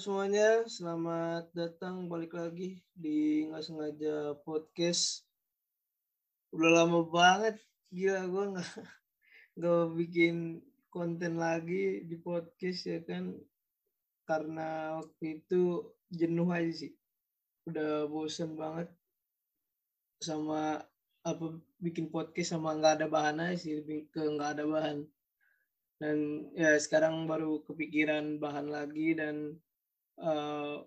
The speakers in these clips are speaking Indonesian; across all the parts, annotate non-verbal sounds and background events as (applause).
semuanya, selamat datang balik lagi di nggak sengaja podcast. Udah lama banget, gila gue nggak nggak bikin konten lagi di podcast ya kan, karena waktu itu jenuh aja sih, udah bosen banget sama apa bikin podcast sama nggak ada bahan aja sih, lebih ke nggak ada bahan. Dan ya sekarang baru kepikiran bahan lagi dan uh,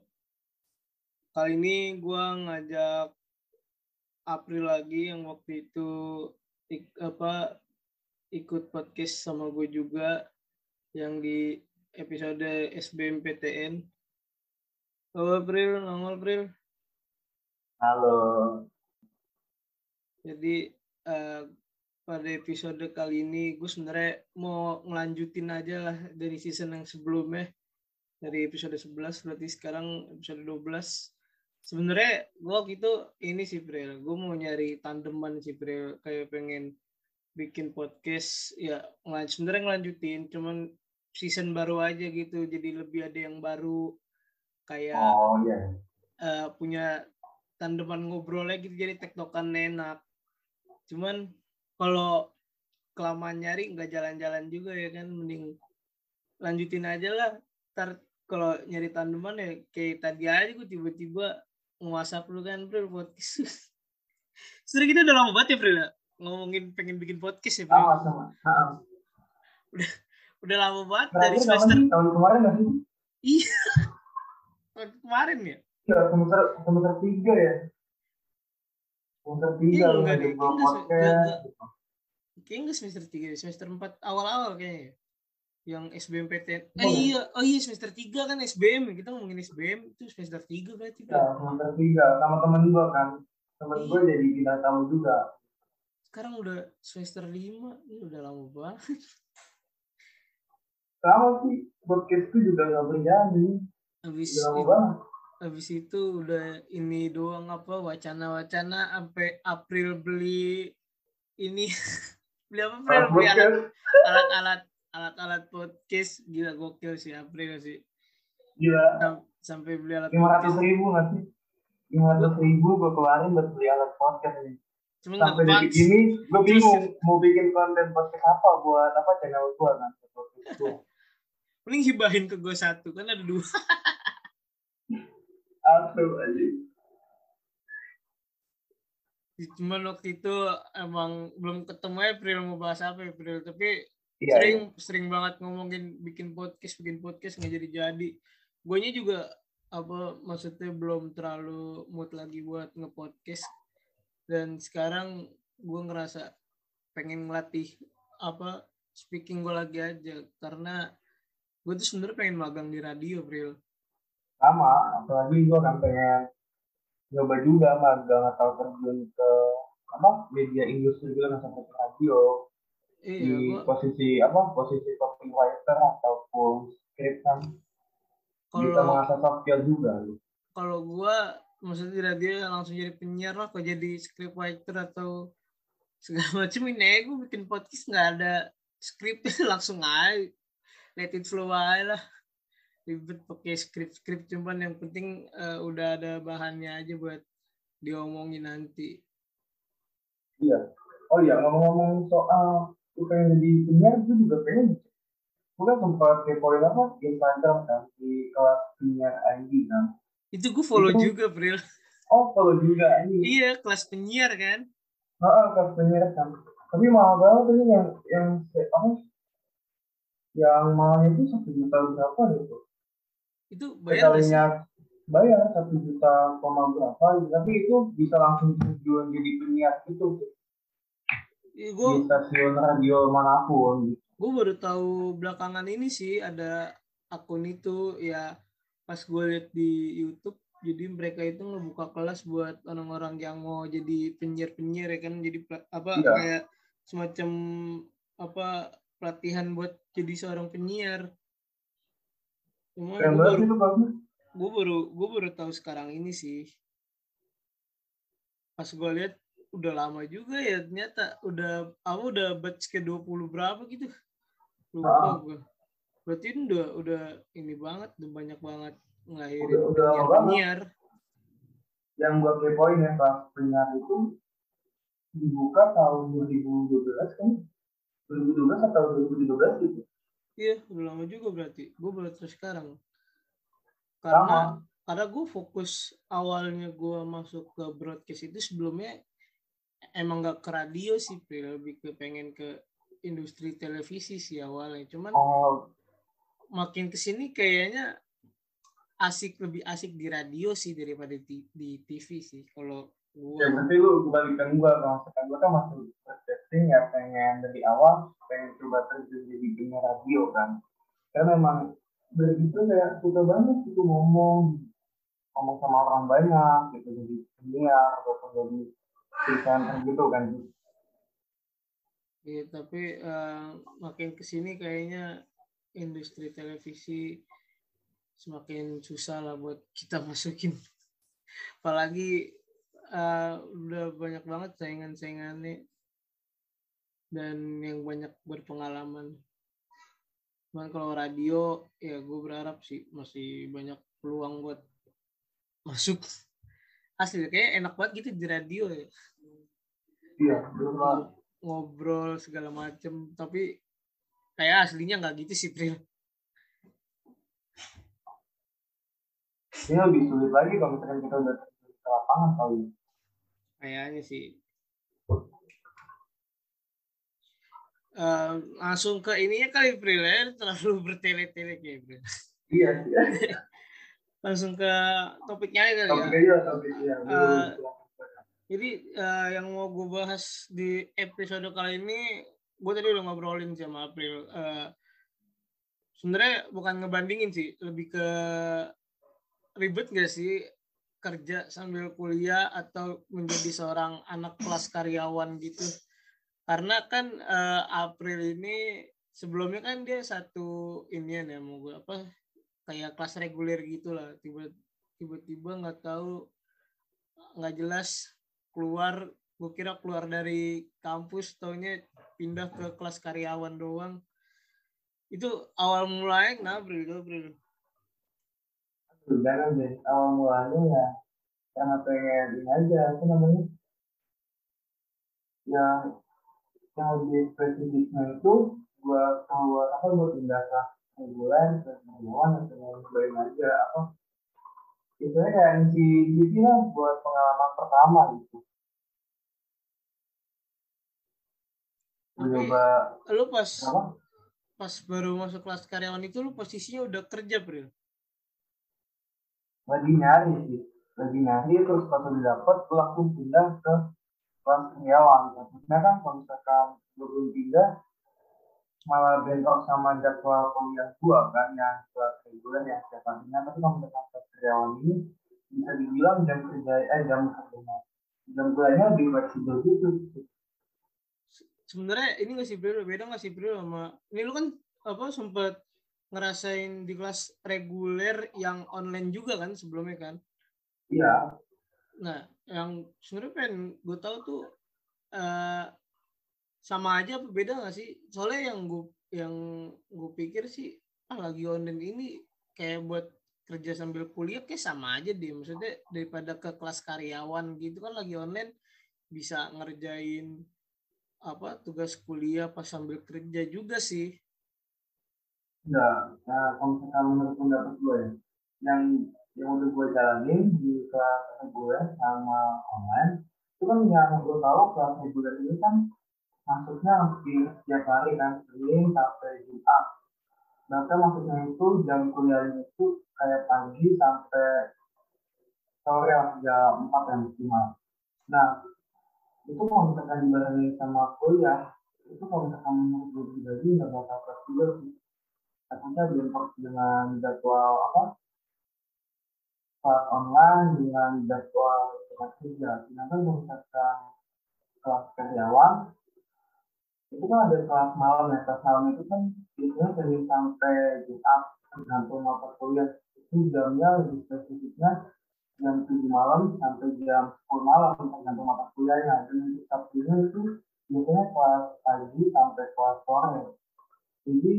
kali ini gue ngajak April lagi yang waktu itu ik, apa ikut podcast sama gue juga yang di episode SBMPTN. Halo April, nongol April. Halo. Jadi uh, pada episode kali ini gue sebenarnya mau ngelanjutin aja lah dari season yang sebelumnya dari episode 11 berarti sekarang episode 12 sebenarnya gue waktu itu ini sih Pril gue mau nyari tandeman sih Pril kayak pengen bikin podcast. Ya sebenarnya ngelanjutin cuman season baru aja gitu. Jadi lebih ada yang baru. Kayak oh, yeah. uh, punya tandeman ngobrol lagi gitu jadi tektokan enak. Cuman kalau kelamaan nyari nggak jalan-jalan juga ya kan. Mending lanjutin aja lah. Ntar kalau nyari tandeman ya kayak tadi aja gue tiba-tiba nguasap lu kan bro podcast (laughs) sudah kita udah lama banget ya bro ya? ngomongin pengen bikin podcast ya bro sama sama udah udah lama banget Berarti dari semester tahun kemarin nggak sih iya (laughs) tahun kemarin ya ya semester semester tiga ya semester tiga Iya, enggak enggak, enggak. gitu. kayaknya nggak semester 3 semester 4 awal-awal kayaknya ya. Yang SBMPTN eh Oh. iya. Oh iya semester 3 kan SBM ya. kita ngomongin SBM itu semester 3 berarti ya Bro. semester tiga. Sama temen gua kan. Temen gua Iya. jadi bintang tamu juga. Sekarang udah semester 5 ini udah lama banget. Sama sih. Podcastku juga nggak berjalan. Habis udah lama itu, banget. habis itu udah ini doang apa wacana-wacana sampai April beli ini. (laughs) Beli apa April? Beli alat podcast alat-alat alat-alat podcast gila gokil sih April sih. Gila. Sam- sampai beli alat lima ratus ribu nggak sih? lima ratus ribu gua keluarin buat beli alat podcast ini. Cuma nggak sampai detik kepake ini gue bingung mau bikin konten podcast apa buat apa channel gue kan? Mending hibahin ke gue satu kan ada dua. (laughs) Aduh aja. cuman waktu itu emang belum ketemu April mau bahas apa April tapi Iya, sering iya. sering banget ngomongin bikin podcast bikin podcast nggak jadi jadi guanya juga apa maksudnya belum terlalu mood lagi buat ngepodcast. Dan sekarang gue ngerasa pengen ngelatih apa speaking gue lagi aja. Karena gue tuh sebenarnya pengen magang di radio April Sama, apalagi gue kan pengen nyoba juga magang atau terjun ke apa media industri juga nggak sampai ke radio iya di gue posisi apa posisi copywriter ataupun script kan bisa kalau mengasah soft skill juga kalau gue maksudnya di radio langsung jadi penyiar lah kok jadi scriptwriter atau segala (laughs) macam ini aja gue bikin podcast nggak ada skrip (laughs) langsung aja let it flow aja lah. Ribet pakai skrip skrip cuman yang penting eh, udah ada bahannya aja buat diomongin nanti. Iya. Oh iya ngomong-ngomong soal pengen jadi penyiar gue juga pengen gue kan sempat kepoin apa Instagram kan di kelas penyiar ID kan itu gue follow Itu- juga Bril oh kalau juga ini iya kelas penyiar kan Heeh, kelas penyiar kan. Tapi mahal banget ini yang yang apa? Yang mahalnya itu satu juta berapa gitu? itu bayar? Sekalinya bayar satu juta koma berapa gitu. Tapi itu bisa langsung terjun jadi penyiar gitu Iya, di gue stasiun radio mana pun. Gue baru tahu belakangan ini sih ada akun itu. Ya pas gue liat di YouTube jadi mereka itu ngebuka kelas buat orang-orang yang mau jadi penyiar-penyiar ya kan? Jadi apa Iya. kayak semacam apa pelatihan buat jadi seorang penyiar cuma gue baru gue baru gue baru tahu sekarang ini sih. Pas gue lihat udah lama juga ya ternyata udah apa udah batch ke 20 berapa gitu. Lupa Ah. gue berarti ini udah udah ini banget udah banyak banget ngelahirin Udah- udah lama penyiar. Yang gue kepoin ya kelas penyiar itu dibuka tahun 2012 kan? 2012 atau 2013 gitu? Iya udah lama juga berarti. Gue baru terus sekarang. Sama. karena karena gue fokus awalnya gue masuk ke broadcast itu sebelumnya emang gak ke radio sih Pri. lebih ke pengen ke industri televisi sih awalnya. Cuman oh. makin ke sini kayaknya asik lebih asik di radio sih daripada di, di TV sih kalau gue ya berarti lu kebalikan gue kalau misalkan gue kan masuk broadcasting ya pengen dari awal pengen coba terjun jadi penyiar radio kan. Karena memang dari itu kayak suka banget gitu ngomong ngomong sama orang banyak gitu jadi penyiar ataupun jadi presenter gitu kan Iya, tapi eh, makin ke sini kayaknya industri televisi semakin susah lah buat kita (laughs) masukin. Apalagi eh, udah banyak banget saingan-saingannya dan yang banyak berpengalaman. Cuman kalau radio, ya gue berharap sih masih banyak peluang buat masuk. Asli kayak enak banget gitu di radio ya iya belum ngobrol segala macem tapi kayak aslinya nggak gitu sih Pril. Ini lebih sulit lagi kalau misalkan kita udah ke lapangan kali ya. kayaknya sih. Eh, langsung ke ininya kali Pril ya. Terlalu (laughs) bertele-tele kayak Pril. Iya. Sih (laughs) langsung ke topiknya aja kali ya. Topik aja topik ya Eh, jadi eh, yang mau gue bahas di episode kali ini gue tadi udah ngobrolin sama April. Eh, sebenarnya bukan ngebandingin sih lebih ke ribet gak sih kerja sambil kuliah atau menjadi seorang anak kelas karyawan gitu? Karena kan eh, April ini sebelumnya kan dia satu inian ya mau gue apa kayak kelas reguler gitulah tiba tiba-tiba nggak tahu nggak jelas keluar gue kira keluar dari kampus taunya pindah ke kelas karyawan doang itu awal kenapa Bril? Itu, Bril? jangan deh awal mulanya ya karena pengen ini aja apa namanya yang yang lebih spesifiknya itu gua keluar apa gua pindah ke reguler ke karyawan atau lain aja apa istilahnya kayak NCDT lah buat pengalaman pertama gitu. Gua Tapi coba lu pas apa? pas baru masuk kelas karyawan itu lu posisinya udah kerja Bril? lagi nyari sih. Lagi nyari terus pas udah dapet gue langsung pindah ke kelas karyawan. Takutnya kan kalau misalkan gue belum pindah malah bentrok sama jadwal kuliah gua kan yang kelas reguler yang setiap tapi kalau misalkan karyawan ini bisa dibilang jam kerja eh jam kerjanya jam kuliahnya lebih fleksibel gitu Sebenarnya ini nggak sih Bril? Beda nggak sih Bril sama ini lu kan apa sempet ngerasain di kelas reguler yang online juga kan sebelumnya kan? iya Nah, yang sebenarnya pengen gue tahu tuh eh, sama aja apa beda nggak sih? Soalnya yang gue yang gue pikir sih ah lagi online ini kayak buat kerja sambil kuliah kayak sama aja deh. Maksudnya daripada ke kelas karyawan gitu kan lagi online bisa ngerjain apa tugas kuliah pas sambil kerja juga sih. Enggak, nah, kalau misalkan menurut pendapat gue ya, yang yang udah gue jalanin di kelas reguler sama online, itu kan yang gue tahu kelas reguler ini kan masuknya hampir setiap hari kan, Senin sampai Jumat. Bahkan maksudnya itu jam kuliahnya itu kayak pagi sampai sore lah, jam 4 ya maksimal. Nah, itu kalau misalkan dibarengin sama kuliah, itu kalau misalkan menurut gue pribadi nggak bakal fleksibel sih takutnya dengan jadwal apa kelas online dengan jadwal tempat kerja. Sedangkan kalau misalkan kelas karyawan itu kan ada kelas malam ya kelas malam itu kan biasanya dari sampai Jumat tergantung mata kuliah. Itu jamnya lebih spesifiknya jam 7 malam sampai jam 10 malam tergantung mata kuliahnya. Dan untuk Sabtunya itu biasanya kelas pagi sampai kelas sore. Jadi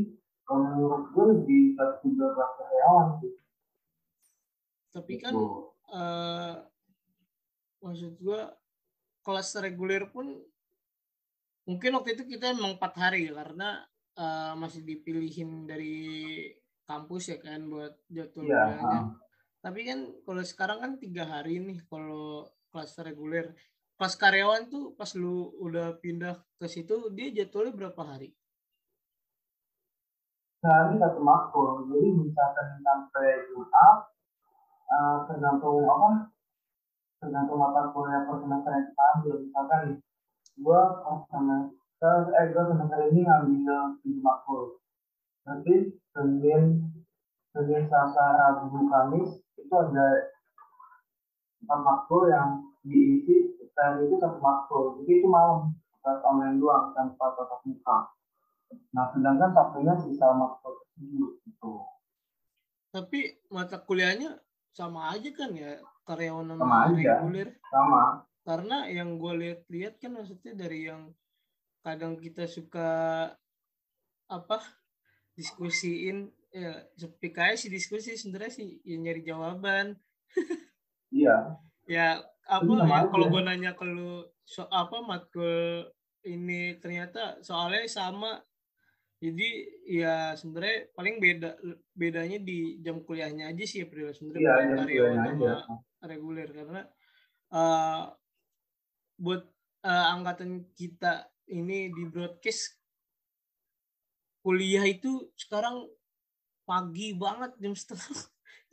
kalau menurut gue lebih fleksibel kelas karyawan sih. Tapi kan uh, maksud gua kelas reguler pun mungkin waktu itu kita emang empat hari karena uh, masih dipilihin dari kampus ya kan buat jadwal Iya, kuliahnya. ah. Tapi kan kalau sekarang kan tiga hari nih kalau kelas reguler. Kelas karyawan tuh pas lu udah pindah ke situ dia jadwalnya berapa hari? sehari satu makul jadi misalkan sampai Jumat uh, tergantung apa tergantung mata kuliah per semester yang kita ambil misalkan gua pas semester eh gua semester ini ngambil tujuh makul nanti Senin Senin Selasa Rabu Kamis itu ada empat makul yang diisi dan itu satu makul jadi itu malam kelas online doang tanpa tatap muka Nah, sedangkan Sabtunya sisa makul tersebut gitu. Tapi mata kuliahnya sama aja kan ya karyawan sama, Sama aja. reguler. Sama. Karena yang gue lihat-lihat kan maksudnya dari yang kadang kita suka apa diskusiin ya kayak sih diskusi sebenarnya sih ya nyari jawaban. Iya. (laughs) ya apa ya kalau gue nanya ke lu so, apa matkul ini ternyata soalnya sama. Jadi ya sebenarnya paling beda bedanya di jam kuliahnya aja sih ya sebenarnya jam karyawan sama reguler. Karena eh, buat eh, angkatan kita ini di broadcast kuliah itu sekarang pagi banget jam setengah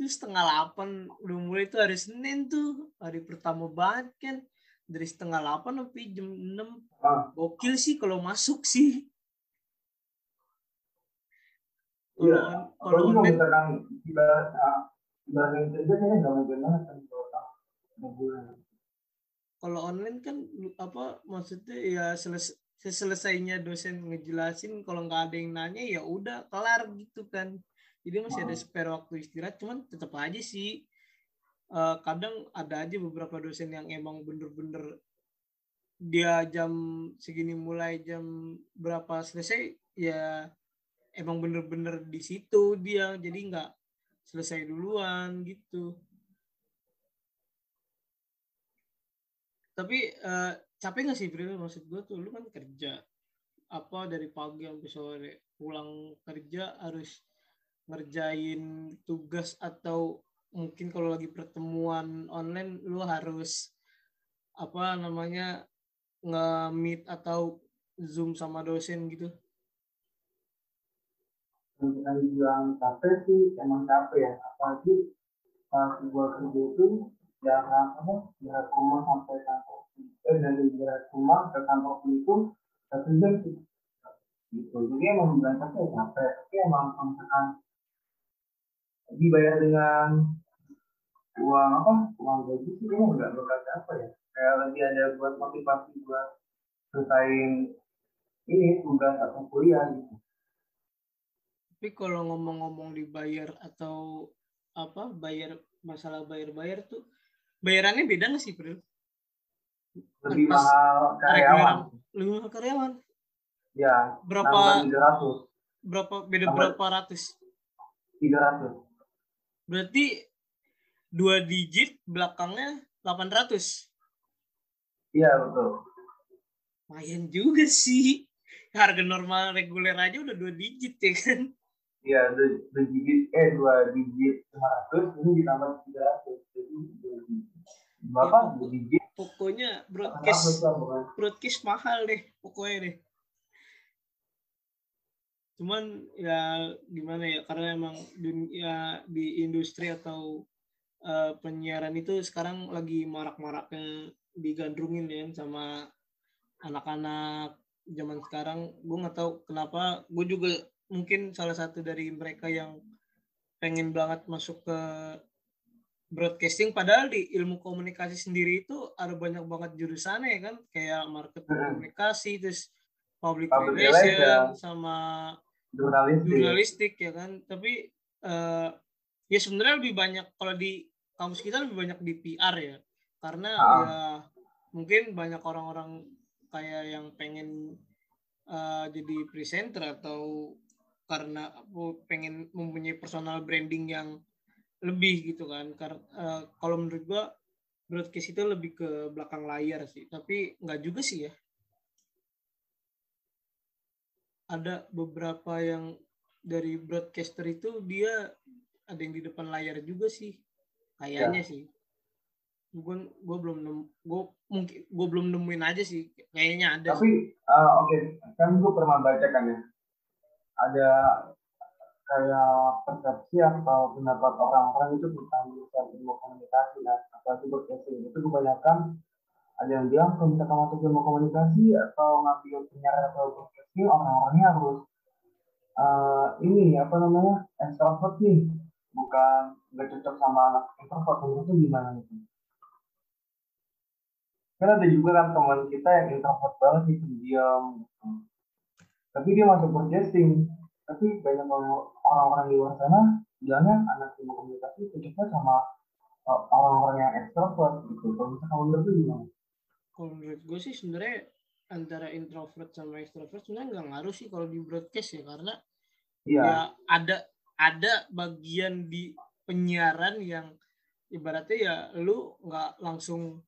jam setengah delapan udah mulai itu hari Senin tuh hari pertama banget kan dari setengah delapan sampai jam enam Ah. gokil sih kalau masuk sih kalau Iya. ibarat ah, ibaratnya kerja nggak mungkin banget kan kalau. Kalau online kan apa maksudnya ya selesai selesainya dosen ngejelasin kalau nggak ada yang nanya ya udah kelar gitu kan jadi masih ada Hmm. spare waktu istirahat cuman tetap aja sih eh, kadang ada aja beberapa dosen yang emang bener-bener dia jam segini mulai jam berapa selesai ya emang bener-bener di situ dia jadi nggak selesai duluan gitu tapi eh, capek nggak sih Bril? Maksud gue tuh lu kan kerja. Apa dari pagi sampai sore pulang kerja harus ngerjain tugas atau mungkin kalau lagi pertemuan online lu harus apa namanya nge-meet atau zoom sama dosen gitu? Bilang capek sih emang capek ya. Apalagi pas gua kerja itu jarak apa? Jarak rumah sampai kantor eh dari jarak rumah ke kantor itu satu jam gitu. Jadi emang berangkatnya capek. Tapi emang misalkan dibayar dengan uang apa? Uang gaji sih kayaknya nggak bakal capek ya. Kayak lagi ada buat motivasi buat selesaiin ini tugas atau kuliah gitu. Tapi kalau ngomong-ngomong dibayar atau apa bayar masalah bayar-bayar tuh bayarannya beda nggak sih Bril? lebih Pas mahal karyawan. lebih mahal karyawan? Ya berapa ratus. Berapa beda Tambah- berapa ratus? tiga ratus. Berarti dua digit belakangnya 800 iya betul. Lumayan juga sih. Harga normal reguler aja udah dua digit ya kan? Iya, dua, dua digit, eh dua digit lima ratus ini ditambah tiga ratus, jadi dua digit. Berapa? Ya, pokoknya broadcast broadcast mahal deh pokoknya deh. Cuman ya gimana ya karena emang dunia di industri atau eh, penyiaran itu sekarang lagi marak-maraknya digandrungin ya sama anak-anak zaman sekarang. Gue nggak tahu kenapa gue juga mungkin salah satu dari mereka yang pengen banget masuk ke broadcasting padahal di ilmu komunikasi sendiri itu ada banyak banget jurusannya ya kan kayak marketing Hmm. komunikasi terus public, Public relation sama Jurnalistik. jurnalistik ya kan tapi eh, ya sebenarnya lebih banyak kalau di kampus kita lebih banyak di PR ya karena Ah. ya mungkin banyak orang-orang kayak yang pengen eh, jadi presenter atau karena aku pengen mempunyai personal branding yang lebih gitu kan. Karena uh, kalau menurut gua broadcast itu lebih ke belakang layar sih. Tapi nggak juga sih ya. Ada beberapa yang dari broadcaster itu dia ada yang di depan layar juga sih. Kayaknya ya. sih. Gue gue belum gue mungkin gue belum nemuin aja sih. Kayaknya ada tapi uh, oke. Okay. kan gue pernah baca kan ya. Ada kayak persepsi atau pendapat orang-orang itu tentang bisa ilmu komunikasi dan apalagi broadcasting itu kebanyakan ada yang bilang kalau misalkan masuk ilmu komunikasi atau ngambil penyiaran atau broadcasting orang-orangnya harus uh, ini apa namanya extrovert nih. Bukan nggak cocok sama anak introvert itu gimana itu kan ada juga kan teman kita yang introvert banget sih pendiam gitu. tapi dia masuk broadcasting. Tapi banyak orang-orang di luar sana bilangnya anak ilmu komunikasi cocoknya sama eh, orang-orang yang ekstrovert gitu kalau misalkan menurut itu gimana? Kalau menurut gue sih sebenarnya antara introvert sama extrovert sebenarnya nggak ngaruh sih kalau di broadcast ya karena yeah. ya ada ada bagian di penyiaran yang ibaratnya ya lu nggak langsung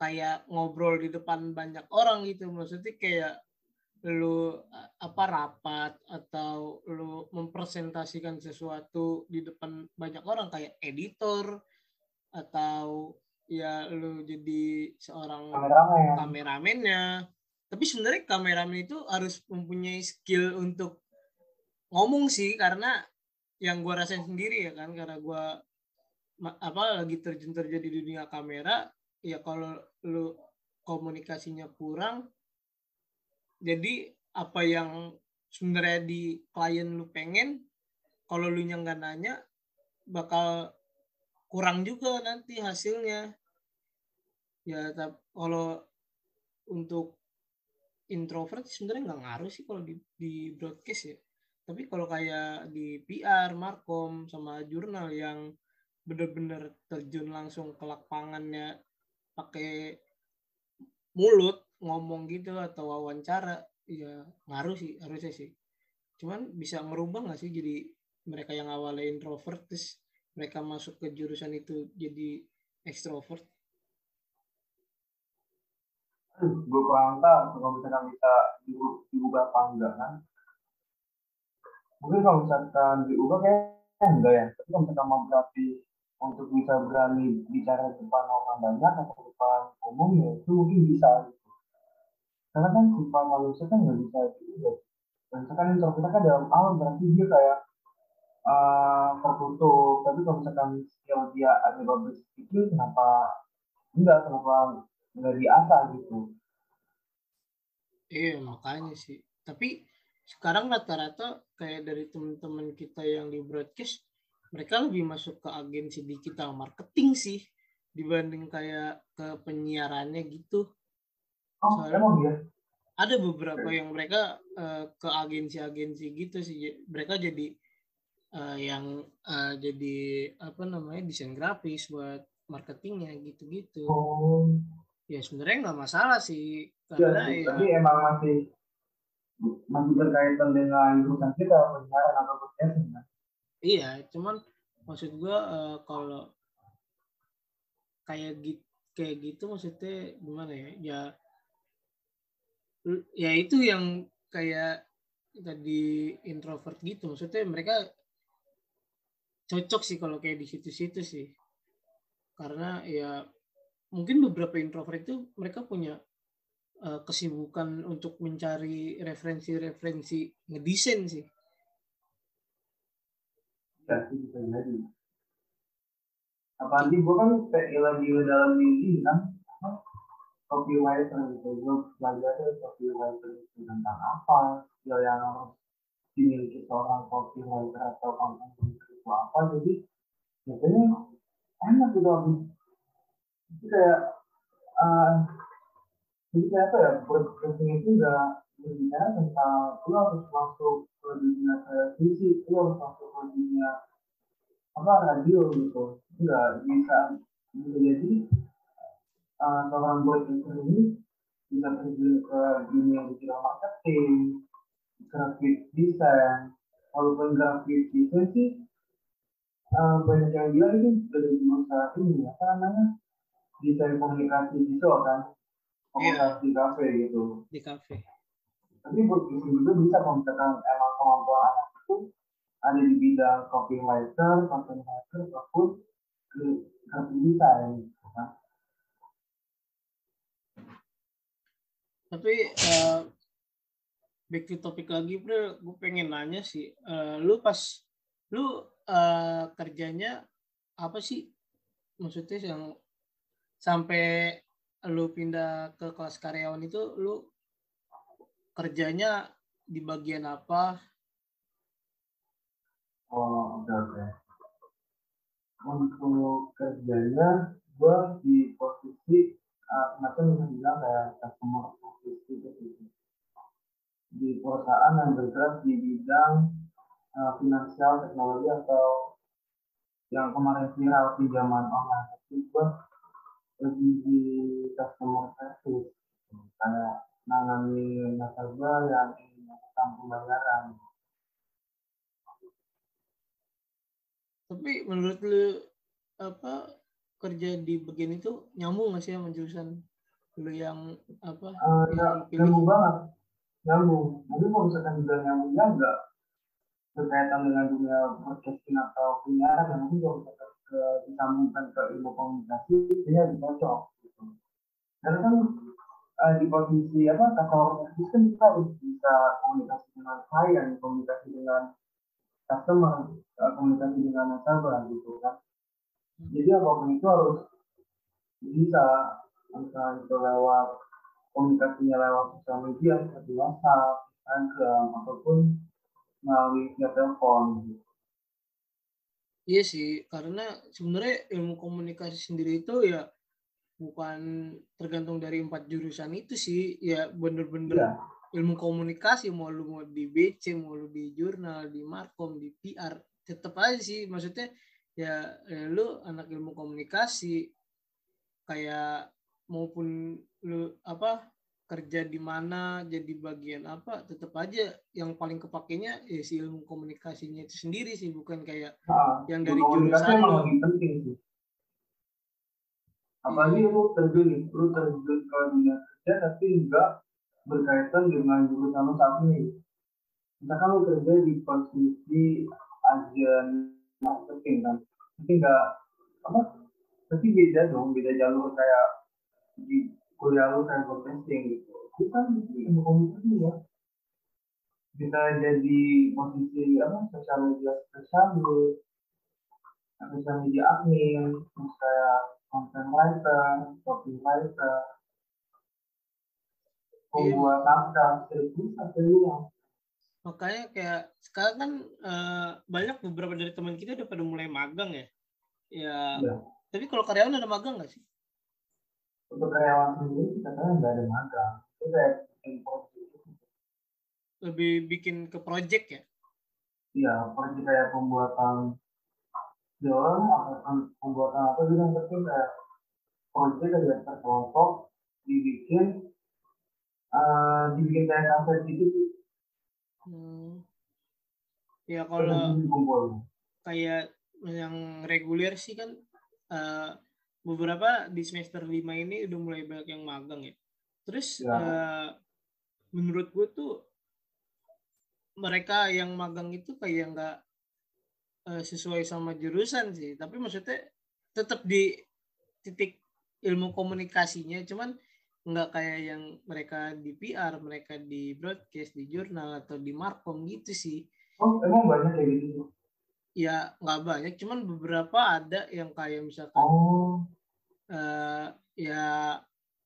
kayak ngobrol di depan banyak orang gitu maksudnya kayak lu apa rapat atau lu mempresentasikan sesuatu di depan banyak orang kayak editor atau ya lu jadi seorang kameramen. kameramennya. Tapi sebenarnya kameramen itu harus mempunyai skill untuk ngomong sih karena yang gue rasain sendiri ya kan karena gue apa lagi terjun terjun di dunia kamera ya kalau lu komunikasinya kurang jadi apa yang sebenarnya di klien lu pengen kalau lu yang nggak nanya bakal kurang juga nanti hasilnya. Ya tapi kalau untuk introvert sebenarnya nggak ngaruh sih kalau di, di broadcast ya. Tapi kalau kayak di PR, Markom sama jurnal yang bener-bener terjun langsung ke lapangannya pakai mulut ngomong gitu atau wawancara ya ngaruh sih harusnya sih. Cuman bisa ngerubah nggak sih jadi mereka yang awalnya introvert terus mereka masuk ke jurusan itu jadi ekstrovert gue kurang tahu kalau misalkan bisa diubah apa enggak kan mungkin kalau misalkan diubah kayak enggak ya. Tapi kalau misalkan mau berarti untuk bisa berani bicara depan orang banyak atau depan umum ya itu mungkin bisa karena kan sifat manusia kan nggak bisa diubah dan misalkan introvert kan dalam awal berarti dia kayak uh, tertutup. Tapi kalau misalkan skill dia ada bagus speaking kenapa enggak? Kenapa nggak diasah gitu? Iya makanya sih. Tapi sekarang rata-rata kayak dari teman-teman kita yang di broadcast mereka lebih masuk ke agensi digital marketing sih dibanding kayak ke penyiarannya gitu Oh, emang ya? Ada beberapa yang mereka uh, ke agensi-agensi gitu sih. Mereka jadi uh, yang uh, jadi apa namanya desain grafis buat marketingnya gitu-gitu. Oh. Ya sebenarnya nggak masalah sih karena ya, ya. Tapi emang masih masih berkaitan dengan urusan kita penyiaran atau podcasting kan? Iya, cuman maksud gua uh, kalau kayak gitu kayak gitu maksudnya gimana ya? Ya ya itu yang kayak tadi introvert gitu. Maksudnya mereka cocok sih kalau kayak di situ-situ sih. Karena ya mungkin beberapa introvert itu mereka punya uh, kesibukan untuk mencari referensi-referensi ngedesain sih. Ya bisa apalagi gue kan kayak lagi dalam ini kan copywriter gitu. Gue belajar copywriter itu tentang apa? Skill yang harus dimiliki seorang copywriter atau content itu apa? Jadi biasanya enak gitu. Habis jadi kayak uh, jadi kayak apa ya? Broadcasting itu enggak berbicara tentang lo harus masuk ke dunia televisi lo harus masuk ke dunia apa? Radio gitu. Enggak bisa bisa. Jadi uh, seorang boy ini bisa terjun ke dunia digital marketing, grafik desain, walaupun grafik desain sih uh, banyak yang bilang ini dari jurusan ini apa namanya? Desain komunikasi visual kan. Komunikasi yeah. kafe gitu. Di kafe. Tapi buat juga bisa misalkan emang kemampuan anak itu ada di bidang copywriter, content writer, ataupun graphic design gitu kan. Tapi uh, back to topik lagi bro, gue pengen nanya sih, uh, lu pas lu uh, kerjanya apa sih? Maksudnya yang sampai lu pindah ke kelas karyawan itu lu kerjanya di bagian apa? Oh, oke oke. Untuk kerjanya gue di posisi uh, macam yang bilang kayak customer di perusahaan yang bergerak di bidang uh, finansial teknologi atau yang kemarin viral pinjaman online itu gue lebih di customer service kayak nangani nasabah yang ingin melakukan pembayaran. Tapi menurut lu apa kerja di bagian itu nyambung nggak sih sama jurusan lu yang apa? Uh, yang ya, nyambung banget, nyambung. Mungkin kalau misalkan juga nyambungnya enggak berkaitan dengan dunia broadcasting atau penyiaran, yang mungkin kalau misalkan ke, disambungkan ke ilmu komunikasi, dia lebih cocok. Gitu. Karena kan uh, di posisi apa service kan kita harus bisa komunikasi dengan klien, komunikasi dengan customer, uh, komunikasi dengan nasabah gitu kan. Jadi apa pun itu harus bisa entah itu lewat komunikasinya lewat sosial media seperti WhatsApp, Instagram ataupun melalui via telepon. Iya sih, karena sebenarnya ilmu komunikasi sendiri itu ya bukan tergantung dari empat jurusan itu sih ya bener-bener ya. ilmu komunikasi mau lu mau di BC mau lu di jurnal di markom di PR tetap aja sih maksudnya ya, ya lu anak ilmu komunikasi kayak maupun lu apa kerja di mana jadi bagian apa tetap aja yang paling kepakainya ya si ilmu komunikasinya itu sendiri sih bukan kayak nah, yang dari jurusan. lebih penting sih. Apalagi lu terjun lu terjun ke dunia kerja tapi enggak berkaitan dengan jurusan lu saat ini. Misalkan lu kerja di posisi agen marketing kan tapi enggak apa tapi beda dong beda jalur kayak di kuliah lu kayak broadcasting gitu kita di ilmu komunikasi ya bisa jadi posisi apa sosial media spesialis sosial media admin terus kayak content writer, copywriter, pembuat naskah, skrip bisa peluang. Makanya kayak sekarang kan uh, banyak beberapa dari teman kita udah pada mulai magang ya. Ya. ya. Tapi kalau karyawan ada magang nggak sih? Untuk karyawan sendiri kita kan nggak ada magang. Itu kayak bikin project. Lebih bikin ke project ya? Iya, project kayak pembuatan akan pembuatan apa juga yang penting kayak proyek dari kelompok dibikin uh, dibikin kayak kafe gitu sih. Hmm. Ya kalau kayak yang reguler sih kan uh, beberapa di semester lima ini udah mulai banyak yang magang ya. Terus ya. uh, menurut gue tuh mereka yang magang itu kayak nggak uh, sesuai sama jurusan sih tapi maksudnya tetap di titik ilmu komunikasinya cuman nggak kayak yang mereka di PR mereka di broadcast di jurnal atau di markom gitu sih oh emang banyak kayak gitu ya nggak banyak cuman beberapa ada yang kayak misalkan oh. Uh, ya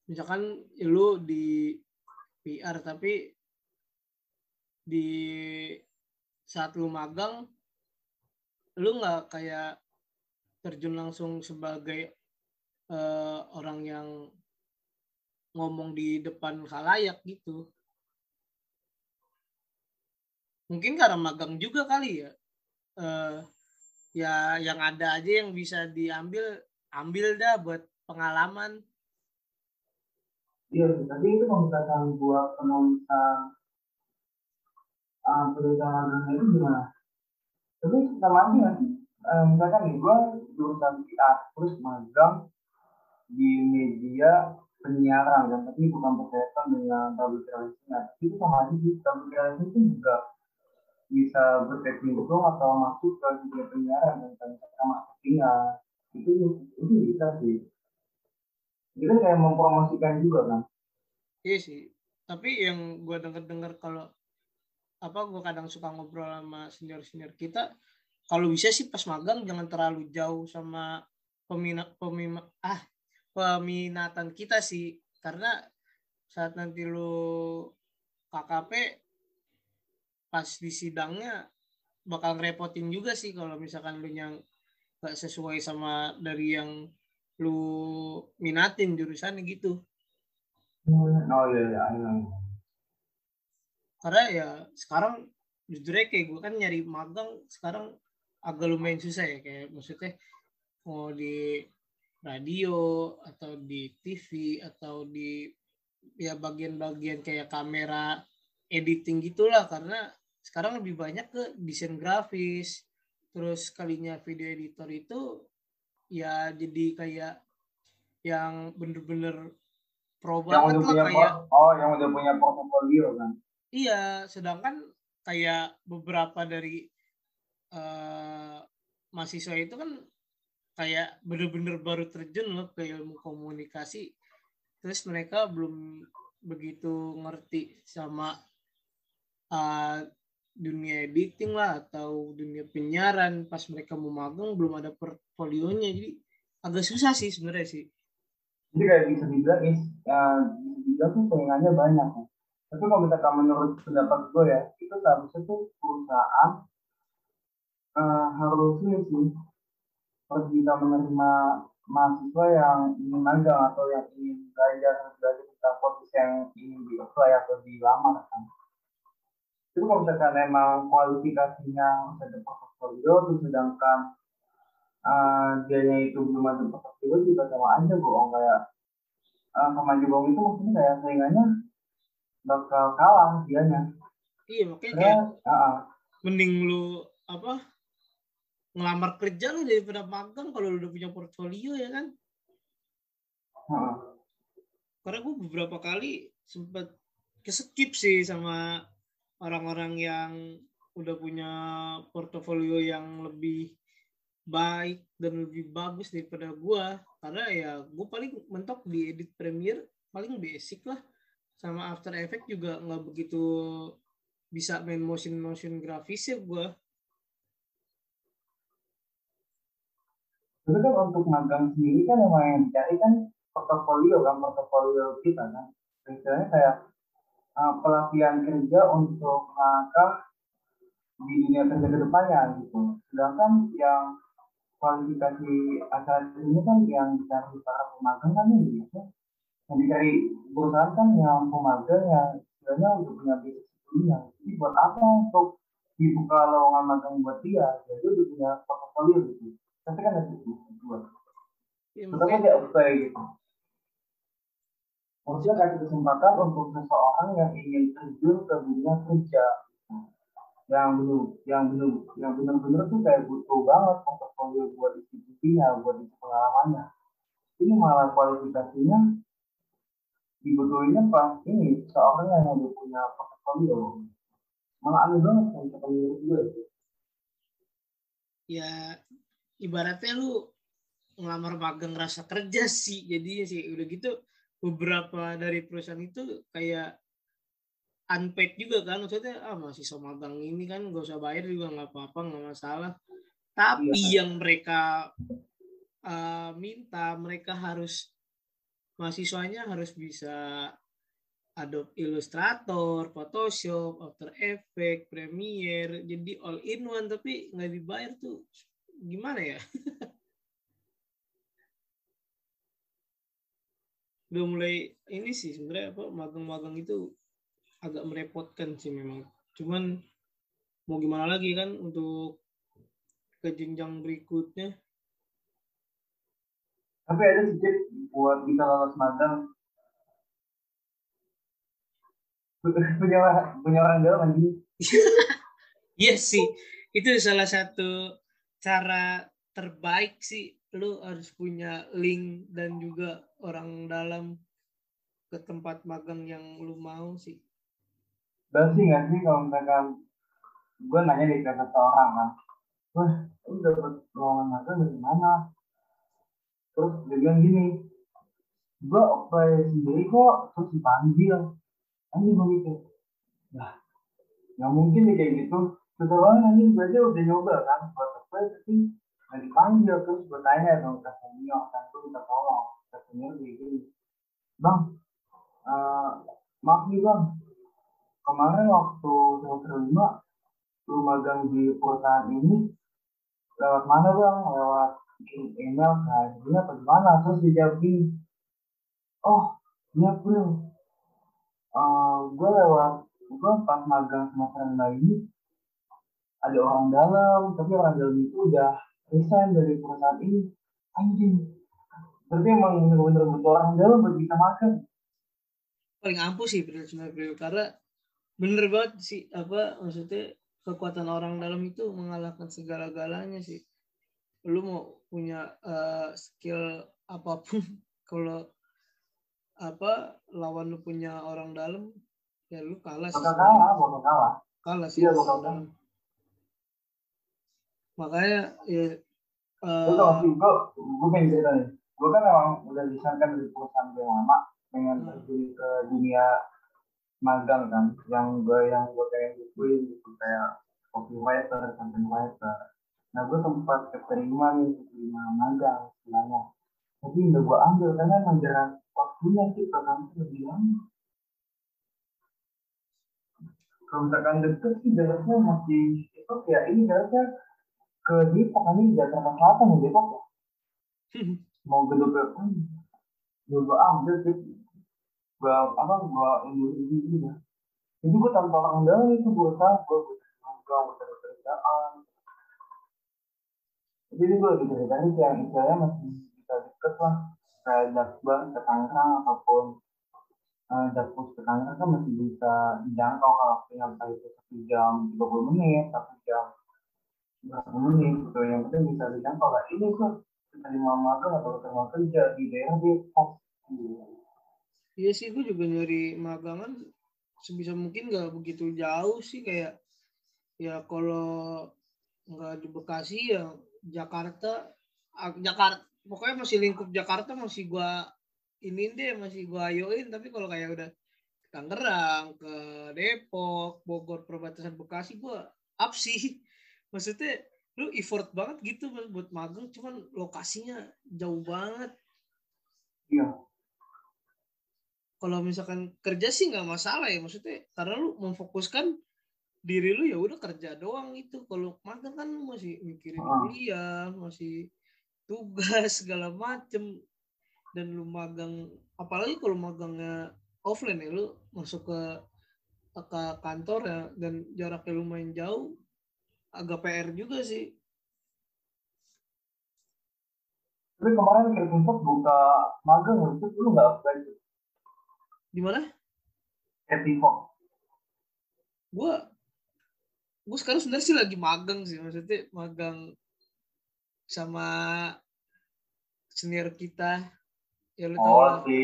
misalkan lu di PR tapi di saat lu magang lu nggak kayak terjun langsung sebagai uh, orang yang ngomong di depan khalayak gitu. Mungkin karena magang juga kali ya. Uh, ya yang ada aja yang bisa diambil ambil dah buat pengalaman? Iya tapi itu misalkan buat penulisan uh, penulisan itu gimana? Tapi sama aja nggak sih uh, misalkan nih gue jurusan PR terus magang di media penyiaran dan tapi bukan berkaitan dengan public relations tapi itu sama aja sih public relations itu juga bisa berteknologi atau masuk ke dunia penyiaran dan sama marketingnya itu itu bisa sih itu kan kayak mempromosikan juga kan iya sih. Tapi yang gue dengar dengar kalau apa gue kadang suka ngobrol sama senior senior kita kalau bisa sih pas magang jangan terlalu jauh sama peminat peminat ah peminatan kita sih. Karena saat nanti lu KKP pas di sidangnya bakal ngerepotin juga sih kalau misalkan lu yang gak sesuai sama dari yang lu minatin jurusannya gitu. Oh iya iya. iya. Karena ya sekarang jujur aja kayak gue kan nyari magang sekarang agak lumayan susah ya kayak maksudnya mau di radio atau di TV atau di ya bagian-bagian kayak kamera editing gitulah karena sekarang lebih banyak ke desain grafis terus kalinya video editor itu ya jadi kayak yang bener-bener pro yang udah punya kayak oh yang udah punya portfolio kan? Iya sedangkan kayak beberapa dari uh, mahasiswa itu kan kayak bener-bener baru terjun loh ke ilmu komunikasi terus mereka belum begitu ngerti sama uh, dunia editing lah atau dunia penyiaran pas mereka mau magang belum ada portfolionya. Jadi agak susah sih sebenarnya sih. Jadi kayak bisa dibilang is ya, bisa dibilang tuh saingannya banyak ya. tapi kalau misalkan menurut pendapat gue ya itu seharusnya tuh perusahaan uh, harusnya sih harus bisa menerima mahasiswa yang ingin magang atau yang ingin belajar belajar tentang posisi yang ingin di atau dilamar kan itu kalau misalkan emang kualifikasinya ada portfolio terus sedangkan uh, dianya itu belum ada portfolio juga sama aja bohong kayak uh, sama aja bohong itu maksudnya kayak saingannya bakal kalah dianya. Iya makanya kayak uh, uh, mending lu apa ngelamar kerja lu daripada magang kalau lu udah punya portfolio ya kan? Hmm. karena gue beberapa kali sempat keskip sih sama orang-orang yang udah punya portfolio yang lebih baik dan lebih bagus daripada gue karena ya gue paling mentok di edit Premiere paling basic lah. Sama After Effects juga nggak begitu bisa main motion motion grafis ya gue Tapi kan untuk magang sendiri kan yang dicari kan portofolio kan, portofolio kita kan. Misalnya kayak uh, pelatihan kerja untuk langkah di dunia kerja ke depannya gitu. Sedangkan yang kualifikasi asal ini kan yang dicari para pemagang kan ini gitu. Yang dicari perusahaan kan yang pemagang yang sebenarnya untuk punya bisnis sebelumnya. Jadi buat apa untuk dibuka lowongan magang buat dia? Jadi udah punya portofolio gitu tapi kan ada dua ya, mungkin dia apply gitu maksudnya kasih kesempatan untuk seseorang yang ingin terjun ke dunia kerja. Yang belum yang belum. Yang benar-benar tuh kayak butuh banget portfolio buat institusinya buat isi pengalamannya. Ini malah kualifikasinya dibutuhinnya pas ini seorang yang udah punya portfolio malah aneh banget kan menurut gue ya ibaratnya lu ngelamar magang rasa kerja sih jadi sih. Udah gitu beberapa dari perusahaan itu kayak unpaid juga kan maksudnya ah masih sama magang ini kan gak usah bayar juga nggak apa-apa nggak masalah tapi iya. yang mereka uh, minta mereka harus mahasiswanya harus bisa Adobe Illustrator, Photoshop, After Effects, Premiere, jadi all in one tapi nggak dibayar tuh gimana ya (laughs) udah mulai ini sih sebenarnya apa magang-magang itu agak merepotkan sih memang. Cuman mau gimana lagi kan untuk ke jenjang berikutnya. Tapi ada sih buat bisa lolos magang. Punya punya orang dalam lagi. (laughs) Iya sih itu salah satu cara terbaik sih lu harus punya link dan juga orang dalam ke tempat magang yang lu mau sih. Dan sih nggak sih kalau misalkan gue nanya di ke seseorang kan, wah lu dapet lowongan magang dari mana? Terus dia bilang gini, gue apply sendiri kok terus dipanggil. Kan gue gitu, nah nggak mungkin nih kayak gitu. Setelah nanti gue aja udah nyoba kan buat apply tapi nggak dipanggil terus gue dong ke senior kan gue minta tolong ke senior bang uh, maaf nih bang kemarin waktu semester lima lu magang di perusahaan ini lewat mana bang lewat email ke dia apa gimana terus dijawab gini oh iya bro uh, gue lewat gue pas magang semester lima ini ada orang dalam tapi orang dalam itu udah resign dari perusahaan ini. Anjing. Berarti emang bener-bener orang dalam buat kita makan. Paling ampuh sih sebenarnya karena bener banget sih apa maksudnya kekuatan orang dalam itu mengalahkan segala-galanya sih. Lu mau punya uh, skill apa pun (laughs) kalau apa lawan lu punya orang dalam ya lu kalah sih. Kalah bakal kalah. Kalah sih. Iya, bakal kalah makanya ya uh, tau sih gue gue pengen cerita nih. Gue kan emang udah disarankan dari perusahaan gue yang lama pengen hmm. terjun ke dunia magang kan. Yang gue yang gue pengen bukuin gitu kayak copywriter content writer nah gue sempat keterima nih keterima magang istilahnya. Tapi udah gue ambil karena emang jarang waktunya sih kantor lebih lama kalau misalkan deket sih jaraknya masih itu kayak ini jaraknya ke Depok ini Jakarta Selatan ya Depok ya? Mau ke Depok pun gue ambil sih. Gue apa gue ini ini ya itu gue tanpa orang dalam itu gue tahu gue gue gue kerjaan jadi gue lagi cerita ini yang istilahnya masih bisa deket lah. Kayak Jakbar ke Tangerang ataupun uh, Jakpus ke Tangerang kan masih bisa dijangkau kalau sampai itu satu jam 30 menit satu jam berapa menit gitu. Yang penting bisa dijangkau. Lah ini tuh terima magang atau kerja. Di daerah Depok iya sih gue juga nyari magangan sebisa mungkin nggak begitu jauh sih. Kayak ya kalau nggak di Bekasi ya Jakarta. Jakarta pokoknya masih lingkup Jakarta masih gua ini deh masih gua ayoin. Tapi kalau kayak udah Tangerang ke Depok Bogor perbatasan Bekasi gua up sih maksudnya lu effort banget gitu buat magang cuman lokasinya jauh banget. Iya. Kalau misalkan kerja sih nggak masalah ya maksudnya karena lu memfokuskan diri lu ya udah kerja doang itu. Kalau magang kan lu masih mikirin ah. kuliah masih tugas (laughs) segala macem. Dan lu magang apalagi kalau magangnya offline ya lu masuk ke ke kantor ya dan jaraknya lumayan jauh agak PR juga sih. Tapi kemarin Kervinsop buka magang itu lu nggak apply Di mana? Kervinsop. Gue gue sekarang sebenarnya sih lagi magang sih. Maksudnya magang sama senior kita. Ya lu tahu oh, lah. si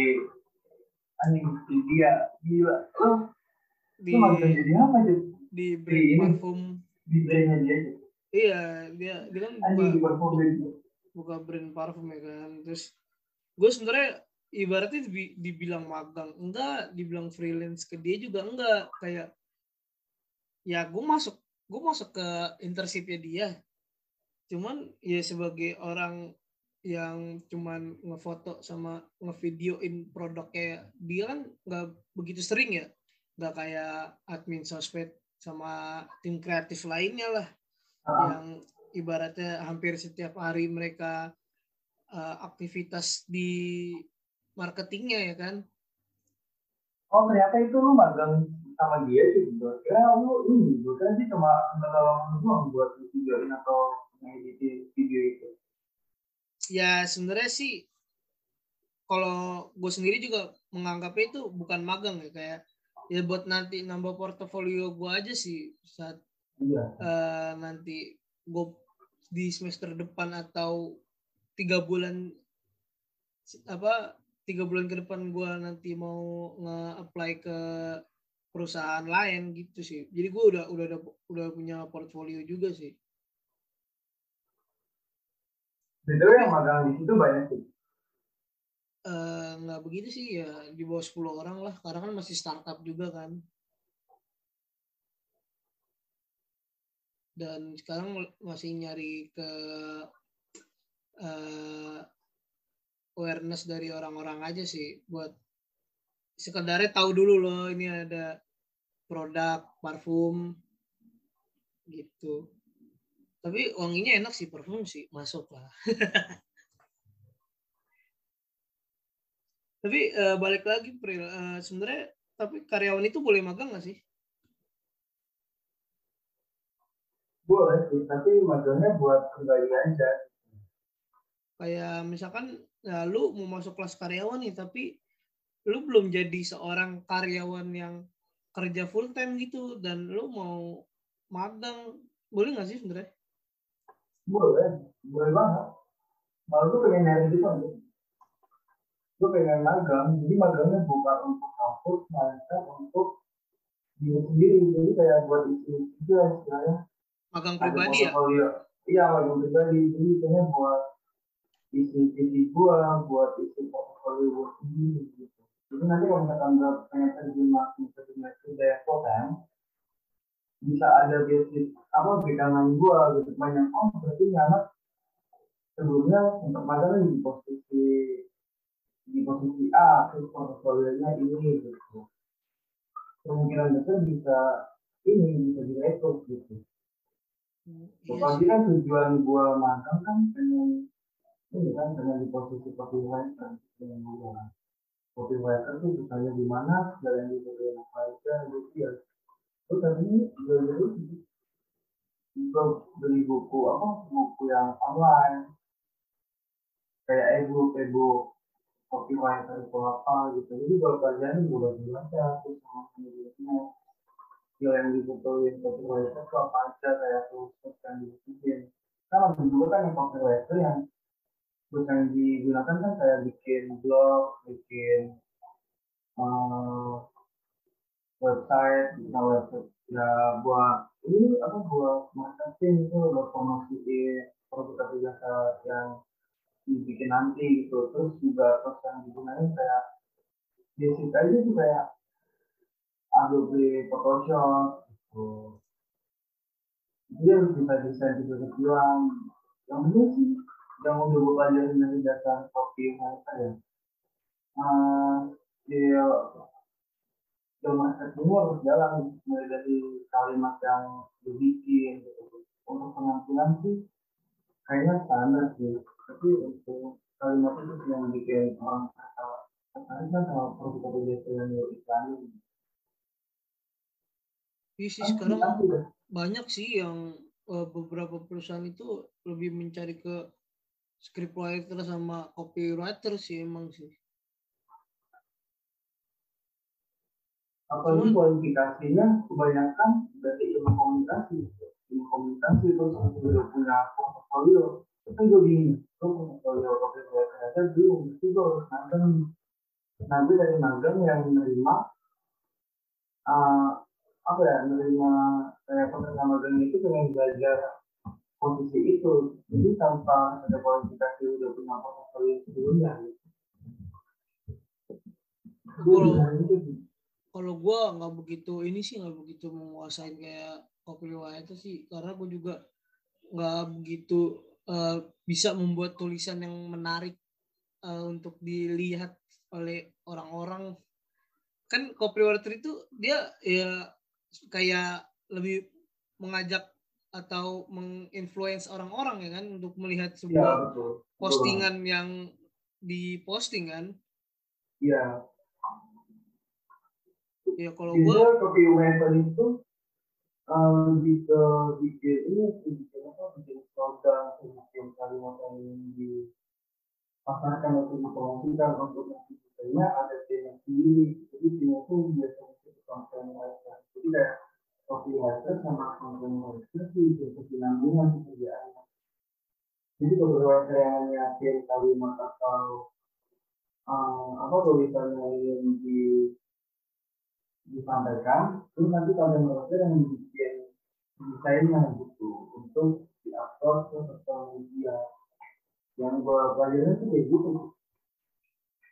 anjing dia. Gila. Lu di, magang jadi apa aja di brand parfum di brandnya dia iya dia dia kan buka, buka brand parfum ya kan. Terus gue sebenarnya ibaratnya dibilang magang enggak dibilang freelance ke dia juga enggak. Kayak ya gue masuk gue masuk ke internshipnya dia. Cuman ya sebagai orang yang cuman ngefoto sama ngevideoin produknya dia kan nggak begitu sering ya. Nggak kayak admin sosmed sama tim kreatif lainnya lah uh. yang ibaratnya hampir setiap hari mereka uh, aktivitas di marketingnya ya kan oh ternyata itu lu magang sama dia sih kira lu ini gue kira sih cuma menolong doang buat videoin atau ngedit video itu ya sebenarnya sih kalau gue sendiri juga menganggapnya itu bukan magang ya kayak ya buat nanti nambah portofolio gue aja sih saat iya. uh, nanti gue di semester depan atau tiga bulan apa tiga bulan ke depan gue nanti mau nge-apply ke perusahaan lain gitu sih. Jadi gue udah udah udah punya portfolio juga sih. Betul yang magang di situ banyak sih. Uh, nggak begitu sih ya di bawah 10 orang lah. Karena kan masih startup juga kan. Dan sekarang masih nyari ke uh, awareness dari orang-orang aja sih. Buat sekedarnya tahu dulu loh ini ada produk parfum gitu. Tapi wanginya enak sih parfum sih masuk lah (laughs) tapi uh, balik lagi Pril uh, sebenarnya tapi karyawan itu boleh magang nggak sih? Boleh sih tapi magangnya buat pribadi aja. Kayak misalkan ya lu mau masuk kelas karyawan nih tapi lu belum jadi seorang karyawan yang kerja full time gitu dan lu mau magang boleh nggak sih sebenarnya? Boleh boleh banget. Malah tuh pengen nyari gitu aja gue pengen magang. Jadi magangnya bukan untuk kampus melainkan untuk diri sendiri. Jadi kayak buat isi itu ya istilahnya. Magang pribadi ya? iya. Magang pribadi. Jadi kayaknya buat isi isi gua buat isi portfolio gua sendiri gitu. Jadi nanti kalau misalkan gue pengen terjun masuk ke dunia kerja time bisa ada basic apa bidang gua gitu. Banyak. Oh berarti anak sebelumnya untuk magang di posisi di posisi A terus portfolionya ini gitu. Kemungkinan besar bisa ini bisa direkrut gitu. Hmm, iya kan tujuan gua magang kan pengen ini kan pengen di posisi copywriter dengan gua. Copywriter tuh misalnya di mana segala yang dibutuhkan apa aja gitu ya. Terus tadi belajar juga beli buku apa buku yang online. Kayak ebook ebook copywriter itu apa gitu. Jadi kalau pelajaran juga baca terus sama sendirinya skill yang dibutuhin copywriter itu apa aja kayak tools yang dibutuhin ada juga kan yang copywriter yang terus yang digunakan kan kayak bikin blog bikin uh, website bikin website. Ya buat ini apa buat marketing itu buat promosiin produk atau jasa yang dibikin nanti gitu. Terus juga terus yang digunakan kayak basic aja tuh kayak Adobe Photoshop gitu. Dia harus bisa desain juga kecilan yang penting sih yang udah gue pelajarin dari dasar kopi mereka ya. Uh, ya marketing harus jalan. Mulai dari kalimat yang dibikin gitu. Untuk penampilan sih kayaknya standar sih tapi untuk kalimat itu yang bikin orang tertarik kan sama produk jasa yang lo iklanin Iya sih sekarang banyak sih yang uh, beberapa perusahaan itu lebih mencari ke scriptwriter sama copywriter sih emang sih. Apalagi kualifikasinya kebanyakan berarti ilmu komunikasi. Ilmu komunikasi terus udah punya portfolio itu bingung gue kalau ternyata bingung itu harus magang nanti dari magang yang menerima uh, apa ya menerima kayak penerima magang itu pengen belajar posisi itu. Jadi tanpa ada kualifikasi udah punya portfolio sebelumnya gitu. kalau gue nggak begitu ini sih nggak begitu menguasain kayak kopi itu sih karena gue juga nggak begitu uh, bisa membuat tulisan yang menarik uh, untuk dilihat oleh orang-orang kan copywriter itu dia ya kayak lebih mengajak atau menginfluence orang-orang ya kan untuk melihat ya, sebuah ya, betul. postingan betul. yang diposting kan iya ya kalau gue copywriter itu um, lebih ke bikin ini program bikin kalimat yang di pasarkan atau dipromosikan untuk yang ada tim sendiri. Jadi tim itu biasanya itu konten mereka. Jadi kayak copywriter sama konten mereka itu bisa kesinambungan pekerjaannya beberapa yang yakin kalimat atau uh, apa tulisan yang di disampaikan terus nanti kalian merasa yang bikin desainnya gitu untuk diupload ke sosial media. Yang gue pelajarin itu kayak gitu.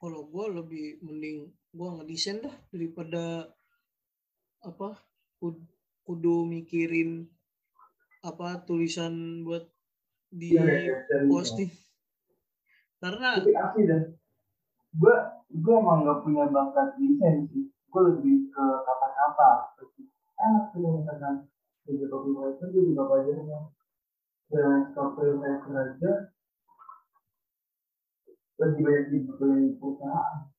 Kalau gue lebih mending gue ngedesain dah daripada apa kudu mikirin apa tulisan buat di ya, ya, posting. Karena tapi asli dah. Gue gue emang gak punya bakat desain sih. Gue lebih ke kata-kata. Enak sih misalkan. Jadi copywriter gue juga pelajarin freelance copywriter aja lebih banyak dibutuhin perusahaan.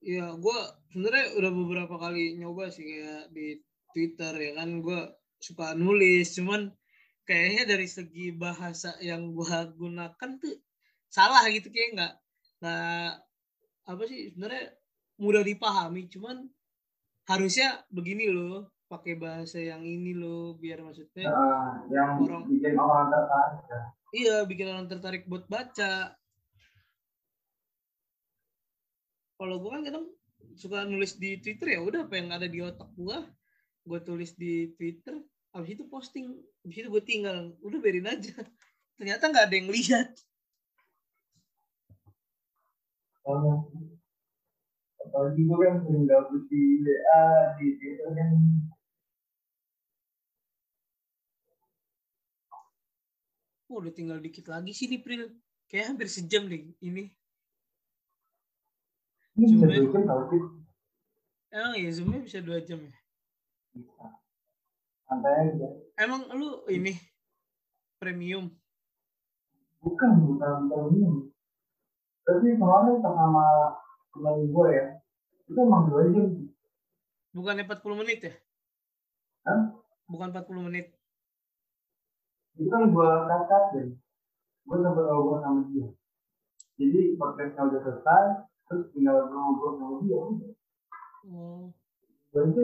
Iya, gue sebenarnya udah beberapa kali nyoba sih kayak di Twitter ya kan? Gue suka nulis, cuman kayaknya dari segi bahasa yang gue gunakan tuh salah gitu kayak nggak nggak apa sih sebenarnya mudah dipahami, cuman harusnya begini loh pakai bahasa yang ini loh biar maksudnya uh, yang orang bikin orang tertarik ya. Iya, bikin orang tertarik buat baca. kalau gue kan kadang suka nulis di Twitter ya udah apa yang ada di otak gue gue tulis di Twitter habis itu posting. Habis itu gue tinggal udah biarin aja. Ternyata nggak ada yang lihat. Oh. Apalagi gue kan sering gabut di WA di Twitter kan Oh, udah tinggal dikit lagi sih di Pril. Kayak hampir sejam deh ini. Ini bisa dua jam tau sih. Emang ya zoomnya bisa dua jam ya? Bisa. Santai aja. Emang lu ini premium? Bukan, bukan premium. Tapi kemarin sama teman gue ya, itu emang dua jam. Bukannya 40 menit ya? Hah? Bukan 40 menit. Itu kan gue kakak deh. Gue sempat ngobrol sama dia. Jadi podcastnya udah selesai, terus tinggal ngobrol sama dia udah oh berarti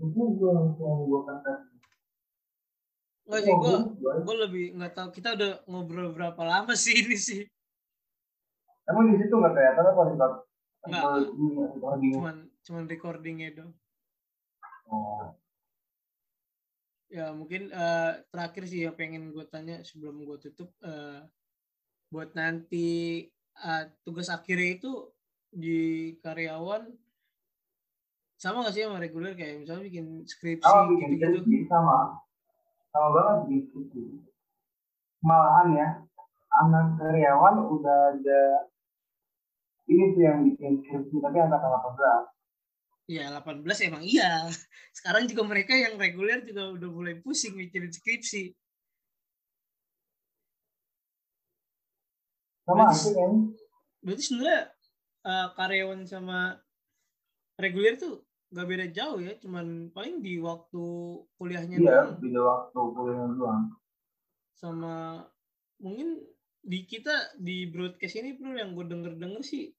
itu gue langsung gue kata Enggak sih, gue gue lebih nggak tahu kita udah ngobrol berapa lama sih ini sih. Emang di situ nggak kelihatan apa sih kak? Nggak, cuman cuman recordingnya dong. Oh. Ya mungkin uh, terakhir sih yang pengen gue tanya sebelum gue tutup uh, buat nanti uh, tugas akhirnya itu di karyawan sama gak sih sama reguler? Kayak misalnya bikin skripsi oh, bikin gitu, -gitu. sama. Sama banget bikin skripsi. Malahan ya anak karyawan udah ada ini sih yang bikin skripsi tapi anak 18 Iya, 18 emang iya. (laughs) Sekarang juga mereka yang reguler juga udah mulai pusing mikirin skripsi. Sama berarti, kan? Berarti sebenarnya uh, karyawan sama reguler tuh gak beda jauh ya, cuman paling di waktu kuliahnya iya, doang. Iya, di waktu kuliahnya doang. Sama mungkin di kita di broadcast ini bro yang gue denger denger sih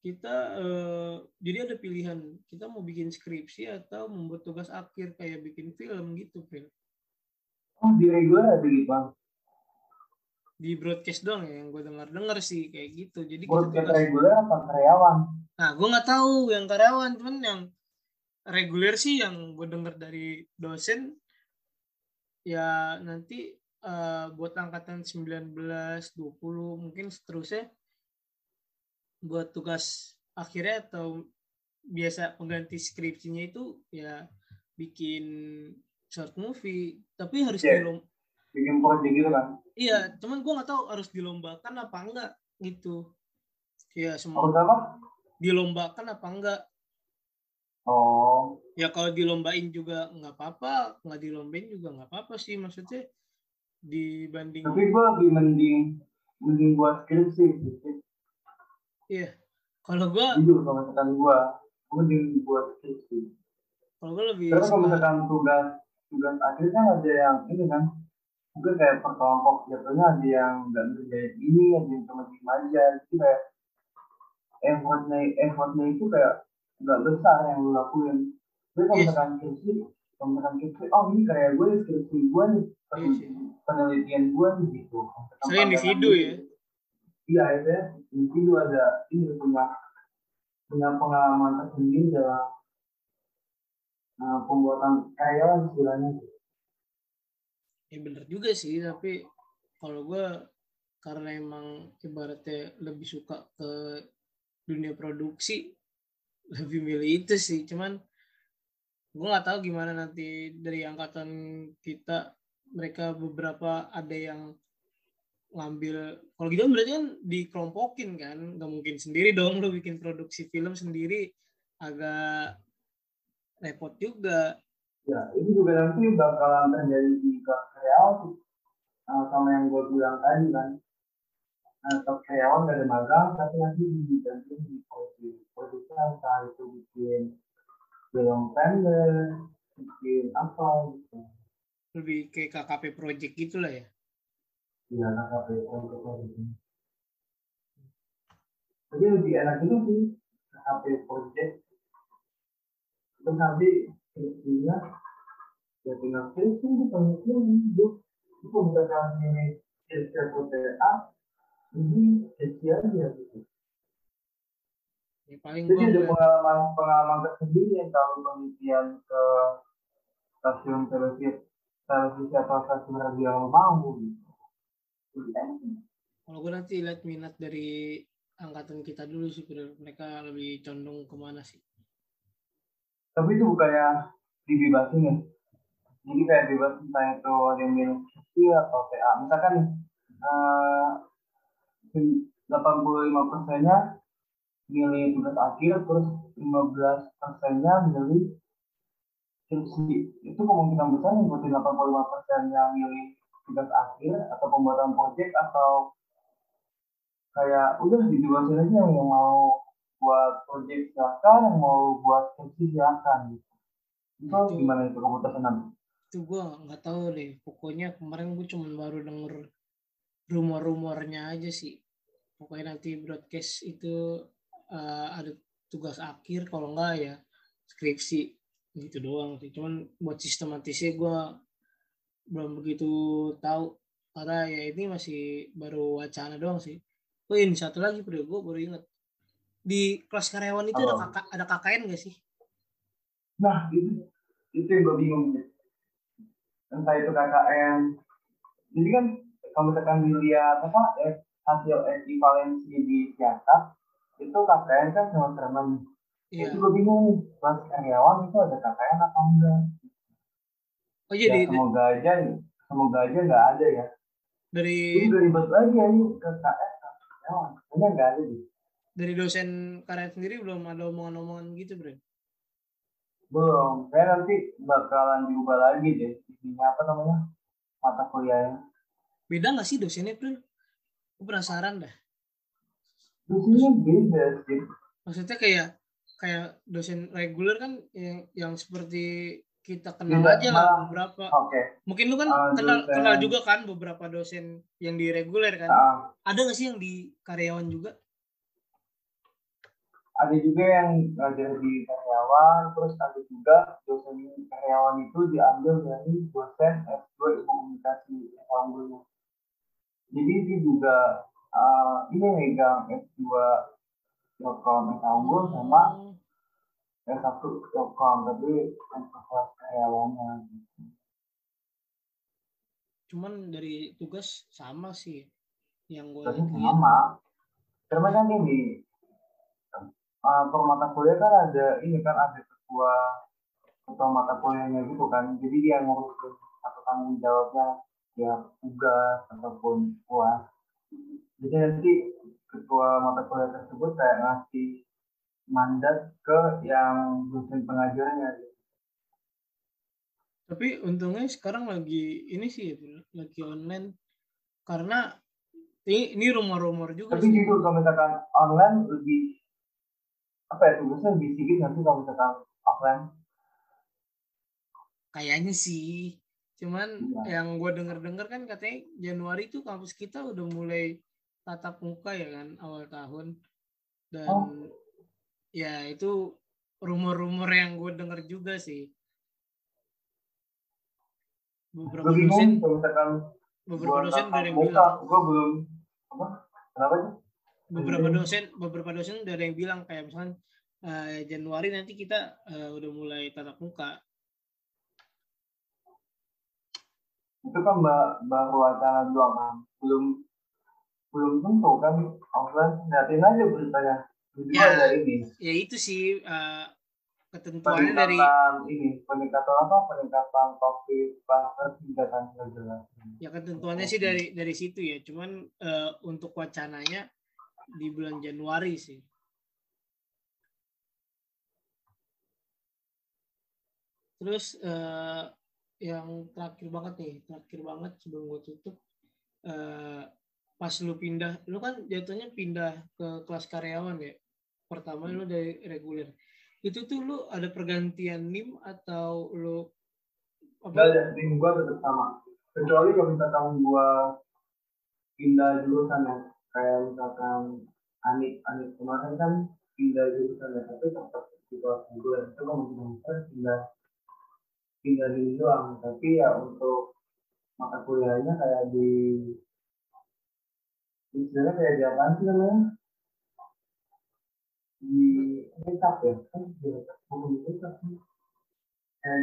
kita uh, jadi ada pilihan kita mau bikin skripsi atau membuat tugas akhir kayak bikin film gitu Phil. Oh di reguler ada gitu bang? di broadcast doang ya yang gue dengar dengar sih kayak gitu jadi broadcast kita reguler apa karyawan nah gue nggak tahu yang karyawan cuman yang reguler sih yang gue dengar dari dosen ya nanti uh, buat angkatan 19 20 mungkin seterusnya buat tugas akhirnya atau biasa pengganti skripsinya itu ya bikin short movie tapi harus yeah. di bikin project gitu kan? Iya cuman gue nggak tahu harus dilombakan apa enggak gitu. Ya semua harus apa? dilombakan apa enggak. Oh. Ya kalau dilombain juga nggak apa-apa nggak dilombain juga nggak apa-apa sih maksudnya dibanding tapi gue lebih mending mending buat skripsi gitu iya. Kalau gue jujur kalau misalkan gue gue mending buat skripsi kalau gue lebih karena kalau misalkan tugas tugas akhirnya kan ada yang ini kan. Mungkin kayak perkelompok jatuhnya ada yang nggak ngerjain ini ada yang cuma diem aja jadi kayak effortnya effortnya itu kayak nggak besar yang lu lakuin. Tapi kalau misalkan skripsi kalau misalkan skripsi oh ini kayak gue skripsi gue nih Iya penelitian gue nih gitu. Saya individu ya. Iya akhirnya individu ada ini punya punya pengalaman tersendiri dalam uh, pembuatan karyawan gitu. Ya bener juga sih, tapi kalau gue karena emang ibaratnya lebih suka ke dunia produksi, (laughs) lebih milih itu sih. Cuman gue nggak tahu gimana nanti dari angkatan kita mereka beberapa ada yang ngambil kalau gitu kan berarti kan dikelompokin kan nggak mungkin sendiri dong lo bikin produksi film sendiri agak repot juga. Ya ini juga nanti bakalan terjadi di karyawan uh, sama yang gue bilang tadi kan. Kelas karyawan gak ada magang tapi nanti diganti di produksi. Produksi entah itu bikin film pendek bikin apa gitu. Lebih kayak KKP project gitu lah ya Iya, KKP project gitu. Tapi lebih enak itu sih KKP project. Terus nanti ya tinggal itu penelitian itu itu ini skripsi A ini aja gitu. ya paling Jadi ada pengalaman pengalaman tersendiri yang kalau penelitian ke stasiun televisi televisi atau stasiun radio yang mau gitu. Kalau gue nanti lihat minat dari angkatan kita dulu sih mereka lebih condong ke mana sih? Tapi itu bukannya dibebasin ya? Jadi kayak bebas entah itu yang milih kecil atau TA misalkan eh, 85 persennya milih tugas akhir terus 15 persennya milih skripsi itu kemungkinan besar ngikutin 85 persen yang milih tugas akhir atau pembuatan proyek atau kayak udah dibebasin aja yang mau buat proyek silakan yang mau buat skripsi silakan gitu. itu Itu- gimana itu keputusan itu gue nggak tahu deh. Pokoknya kemarin gue cuma baru denger rumor-rumornya aja sih. Pokoknya nanti broadcast itu eh, ada tugas akhir kalau enggak ya skripsi. Gitu doang sih. Cuman buat sistematisnya gue belum begitu tahu. Karena ya ini masih baru wacana doang sih. Oh ini satu lagi bro. Gue baru inget di kelas karyawan itu ada Apa? kakak ada KKN gak sih? Nah itu itu yang gue bingung entah itu KKN jadi kan kalau misalkan dilihat apa eh, hasil ekivalensi di siasat itu KKN kan semester enam iya. Itu gue bingung nih kelas karyawan itu ada KKN atau enggak oh iya ya di, semoga aja semoga aja nggak ada ya. Dari ini udah ribet lagi ya ini KKN sama karyawan kayaknya nggak ada deh dari dosen karya sendiri belum ada omongan-omongan gitu bro belum. Saya nanti bakalan diubah lagi deh isinya apa namanya mata kuliahnya. Beda nggak sih dosennya bro aku penasaran dah. Isinya beda sih. Maksudnya kayak kayak dosen reguler kan yang yang seperti kita kenal Beda, aja lah beberapa. Oke. Mungkin lu kan Ah, kenal dosen. kenal juga kan beberapa dosen yang di reguler kan? Nah, ada nggak sih yang di karyawan juga? Ada juga yang ngajar di karyawan terus ada juga dosen karyawan itu diambil dari dosen S2 ilmu komunikasi jadi dia juga uh, ini megang S2 Ilkom S unggul sama Oh, S1 Ilkom tapi kelas karyawannya gitu. cuman dari tugas sama sih yang gue Tapi lihat. sama. Karena kan ini. Uh, mata kuliah kan ada ini kan ada ketua ketua mata kuliahnya gitu kan. Jadi dia ngurusin atau tanggung jawabnya ya tugas ataupun puas. Jadi nanti ketua mata kuliah tersebut kayak ngasih mandat ke yang dosen pengajarnya gitu. tapi untungnya sekarang lagi ini sih lagi online karena ini, ini rumor-rumor juga tapi jujur kalau misalkan online lebih apa ya tugasnya lebih sedikit nanti kalau misalkan offline kayaknya sih cuman Iya. yang gue denger-denger kan katanya Januari itu kampus kita udah mulai tatap muka ya kan awal tahun dan Oh ya itu rumor-rumor yang gue denger juga sih. Beberapa Lebih dosen beberapa dosen dari yang bilang. gue belum apa? Kenapa sih? Beberapa iya. dosen beberapa dosen dari yang bilang kayak misalkan uh, Januari nanti kita uh, udah mulai tatap muka. Itu kan baru wacana doang belum belum tentu kan offline. Liatin aja beritanya. Ya. ini. Ya itu sih eh, ketentuannya dari ini peningkatan apa? Peningkatan covid kluster kan jelas. Ya ketentuannya sih dari dari situ ya. Cuman eh, untuk wacananya di bulan Januari sih. Terus eh, yang terakhir banget nih terakhir banget sebelum gue tutup eh, pas lu pindah lu kan jatuhnya pindah ke kelas karyawan ya pertama lu dari reguler itu tuh lu ada pergantian nim atau lu Gak ada, tim gua tetap sama. Kecuali kalau misalkan gua pindah jurusan ya, kayak misalkan Anik, Anik kemarin kan pindah jurusan ya, tapi tetap di kelas gue. Itu kan mungkin pindah pindah di doang, tapi ya untuk mata kuliahnya kayak di istilahnya kayak di apa sih namanya? Di ya, kan?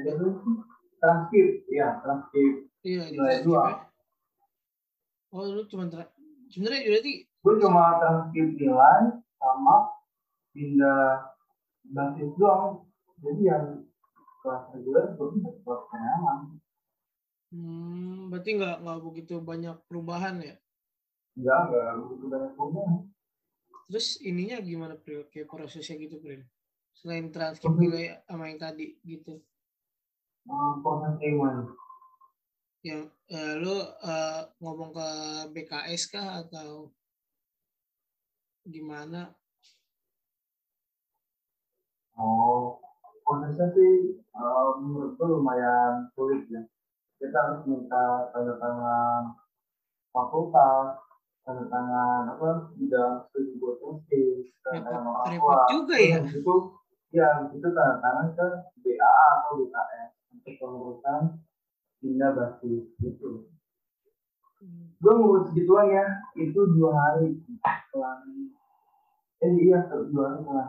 Jadi transkrip, ya transkrip. Iya di transkrip dua. ya. oh lu cuma tra- sebenarnya berarti gue cuma transkrip nilai sama pindah basis doang. Jadi yang kelas reguler gue bisa kelas karyawan hmm, berarti nggak nggak begitu banyak perubahan ya? Enggak enggak begitu banyak punya terus ininya gimana Pril kayak prosesnya gitu Pril selain transkrip nilai sama yang tadi gitu. Proses gimana? Yang eh, lu eh, ngomong ke BKS kah atau gimana? Oh prosesnya sih eh, menurut gue lumayan sulit ya. Kita harus minta tanda tangan fakultas tanda tangan apa bidang studi buat tesis tanda tangan repot orang tua. juga ya. Itu ya itu tanda tangan ke BAA atau BKS untuk pengurusan pindah basis gitu. Hmm. Gue ngurus gituan ya itu dua hari. Setelah eh iya dua hari setelah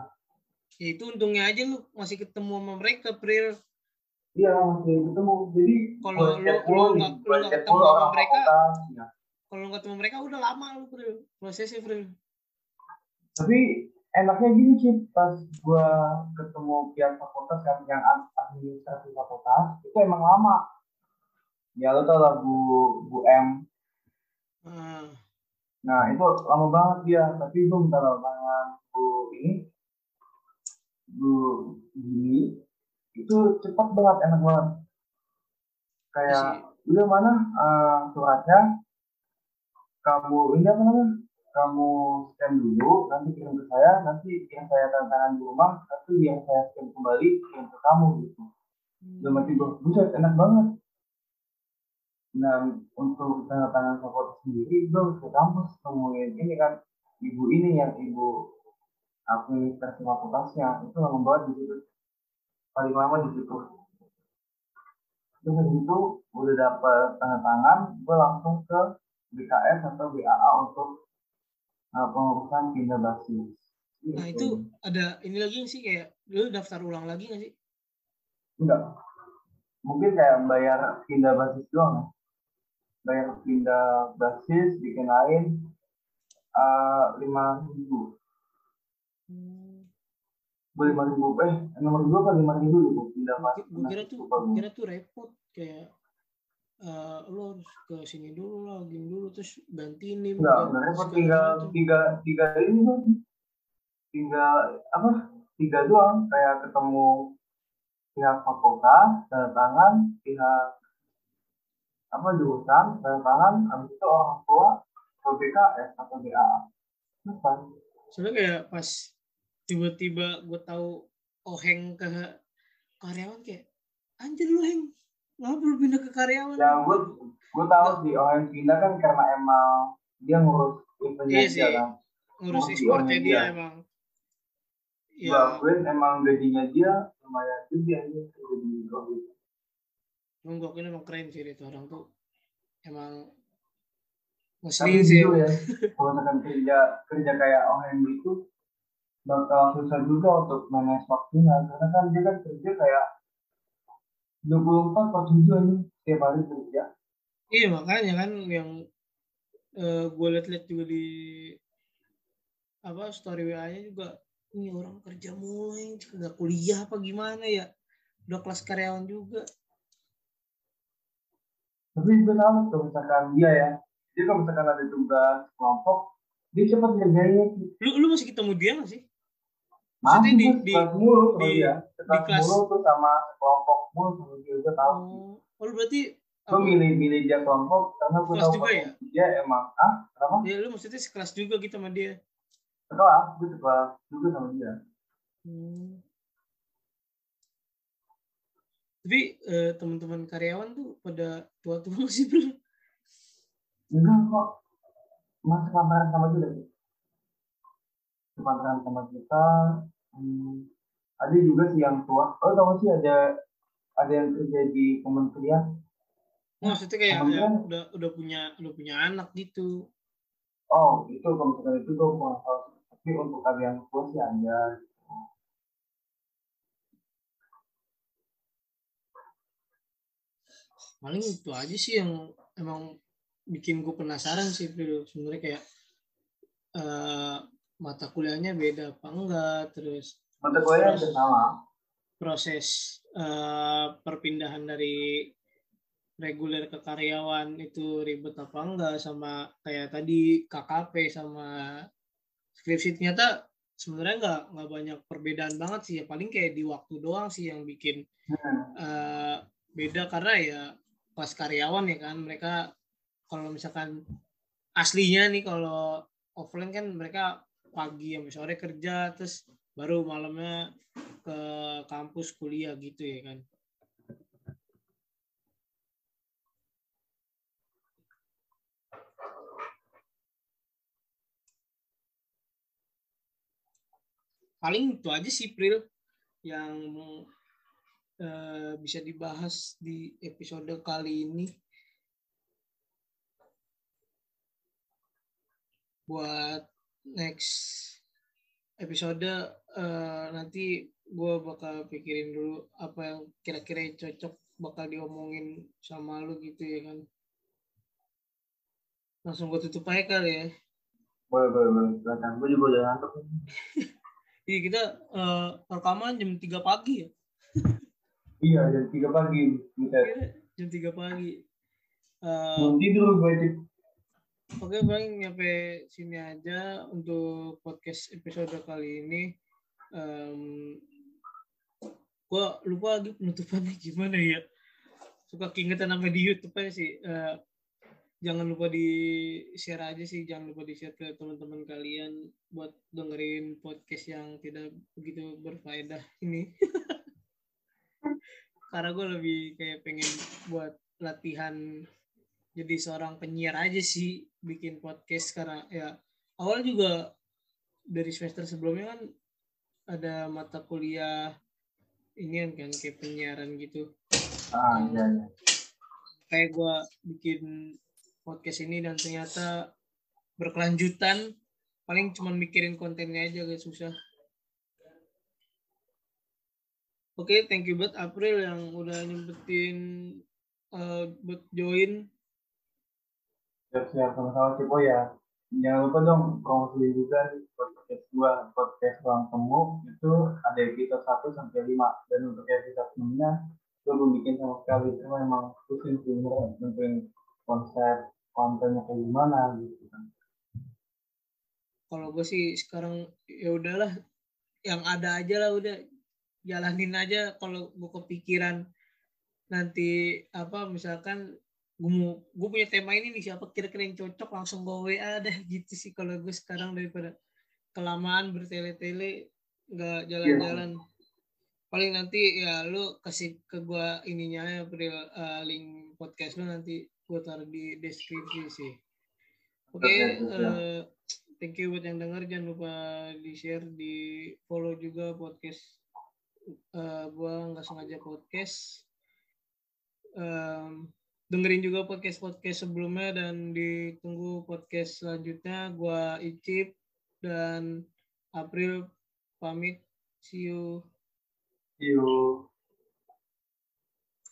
ya itu untungnya aja lu masih ketemu sama mereka Pril. Iya masih ketemu. Jadi Kalau lu- lu nggak- ketemu sama mereka, ya. Kalau ketemu mereka udah lama lu Pril prosesnya Pril tapi enaknya gini sih pas gua ketemu pihak fakultas kan yang ad- administrasi fakultas itu emang lama. Ya lo tau lah bu bu M. Ah, Nah itu lama banget dia, tapi gue minta tangan bu ini, bu gini, itu cepat banget, enak banget. Kayak udah mana eh, suratnya, kamu ini apa namanya? Kamu scan dulu, nanti kirim ke saya, nanti yang saya tanda tangan di rumah, nanti yang saya scan kembali kirim ke kamu gitu. Udah mati gue, buset enak banget. Nah, untuk tanda tangan fakultas sendiri, gue ke kampus nemuin ini kan, ibu ini yang ibu administrasi fakultasnya, itu lama banget di situ. Paling lama di situ. Terus itu udah dapet tanda tangan, gue langsung ke BKS atau BAA untuk uh, pengurusan pindah basis. nah itu ada ini lagi sih kayak lu daftar ulang lagi nggak sih Enggak. Mungkin kayak bayar pindah basis doang ya. Bayar pindah basis, bikin lain lima ribu. Hmm. Lima ribu, eh enam ribu apa lima ribu gitu pindah basis. ki- gua kira tuh Lupa gua gua. kira tuh repot kayak eh lo harus ke sini dulu login dulu terus ganti nim Enggak, segala tinggal macam. tiga tiga ini tuh. Tinggal apa? Tiga doang kayak ketemu pihak fakultas, tanda tangan, pihak apa jurusan, tanda tangan, habis itu orang tua, ke BKS atau BAA. Selesai. soalnya kayak pas tiba-tiba gue tahu oheng ke karyawan kayak anjir lu heng ngapa lu pindah ke karyawan Ya gue gue tahu sih orang yang pindah kan karena emang dia ngurus eventnya Iya dia sih. kan. ngurus ekspornya iya. dia emang Gue ya akuin emang gajinya dia lumayan gede aja gaji gitu. Emang gue akuin emang keren sih itu orang tuh emang ngeselin sih emang. ya kalau misalkan kerja kerja kayak OHM itu bakal susah juga untuk manage waktunya karena kan dia kan kerja kayak 24 per 7 ini setiap hari kerja Iya makanya kan yang eh, gue liat-liat juga di apa story WA-nya juga ini orang kerja mulai nggak kuliah apa gimana ya. Udah kelas karyawan juga. Tapi gue tahu kalau misalkan dia ya dia kalau misalkan ada tugas kelompok dia cepat ngerjainnya. Lu lu masih ketemu dia nggak sih? Masih Maksudnya di- di- mulu di- dia. kelas kelas- mulu tuh sama kelompok mulu sama dia gue tahu oh, oh berarti gue milih milih dia kelompok karena gue tahu juga ya? dia emang ah kenapa? Ya lu maksudnya sekelas juga gitu sama dia? Sekelas gue sekelas juga sama dia. Hmm. Tapi eh, teman-teman karyawan tuh pada tua-tua (laughs) masih bro. enggak kok. Masih pantaran sama sih pantaran sama kita. Hmm, ada juga sih yang tua. Oh tau sih ada ada yang kerja di kementerian? Maksudnya kayak ya, udah udah punya udah punya anak gitu. oh itu misalkan itu gue kurang tahu. Tapi untuk kalian tua sih ada. Paling itu aja sih yang emang bikin gue penasaran sih bro. Sebenarnya kayak eh, mata kuliahnya beda apa enggak, terus mata gue ya ada sama proses eh, perpindahan dari reguler ke karyawan itu ribet apa enggak sama kayak tadi KKP sama skripsi ternyata sebenarnya nggak nggak banyak perbedaan banget sih. Ya paling kayak di waktu doang sih yang bikin eh, beda. Karena ya pas karyawan ya kan mereka kalau misalkan aslinya nih kalau offline kan mereka pagi sampai sore kerja terus baru malamnya ke kampus kuliah gitu ya kan. Paling itu aja sih Pril yang eh, bisa dibahas di episode kali ini. Buat next episode eh, nanti gue bakal pikirin dulu apa yang kira-kira cocok bakal diomongin sama lu gitu ya kan. Langsung gue tutup aja kali ya. Boleh boleh boleh. Silakan. Gue juga udah ngantuk. (laughs) Iya kita eh, rekaman jam 3 pagi ya. Iya jam tiga pagi. Kira jam 3 pagi. Eh, mau tidur gue Oke paling nyampe sini aja untuk podcast episode kali ini. Um, gua lupa lagi penutupannya (laughs) gimana ya. Suka keingetan sampai di YouTube aja sih. Eh, jangan lupa di share aja sih, jangan lupa di share ke teman-teman kalian buat dengerin podcast yang tidak begitu berfaedah ini. (laughs) Karena gue lebih kayak pengen buat latihan jadi seorang penyiar aja sih bikin podcast karena ya awal juga dari semester sebelumnya kan ada mata kuliah ini kan kayak penyiaran gitu. Ah iya iya. Kayak gue bikin podcast ini dan ternyata berkelanjutan. Paling cuma mikirin kontennya aja agak susah. Oke thank you buat April yang udah nyempetin uh, buat join siap siap sama-sama. Oh ya jangan lupa dong promosi juga nih podcast gua podcast ruang temu itu ada episode satu sampai lima. Dan untuk episode enamnya gue belum bikin sama sekali. Cuma emang pusing sih nentuin konsep kontennya kayak gimana gitu kan. Kalau gue sih sekarang ya udahlah yang ada aja lah udah. Jalanin aja kalau gue kepikiran nanti apa misalkan gue mau gue punya tema ini nih siapa kira-kira yang cocok langsung gue WA deh gitu sih kalau gue sekarang daripada kelamaan bertele-tele nggak jalan-jalan. Paling nanti ya lu kasih ke gue ininya ya uh, link podcast lu nanti gue taruh di deskripsi sih. Oke eh, thank you buat yang denger jangan lupa di share di follow juga podcast uh, gue nggak sengaja podcast. Um, dengerin juga podcast podcast sebelumnya dan ditunggu podcast selanjutnya. Gua Icip dan April pamit. See you. See you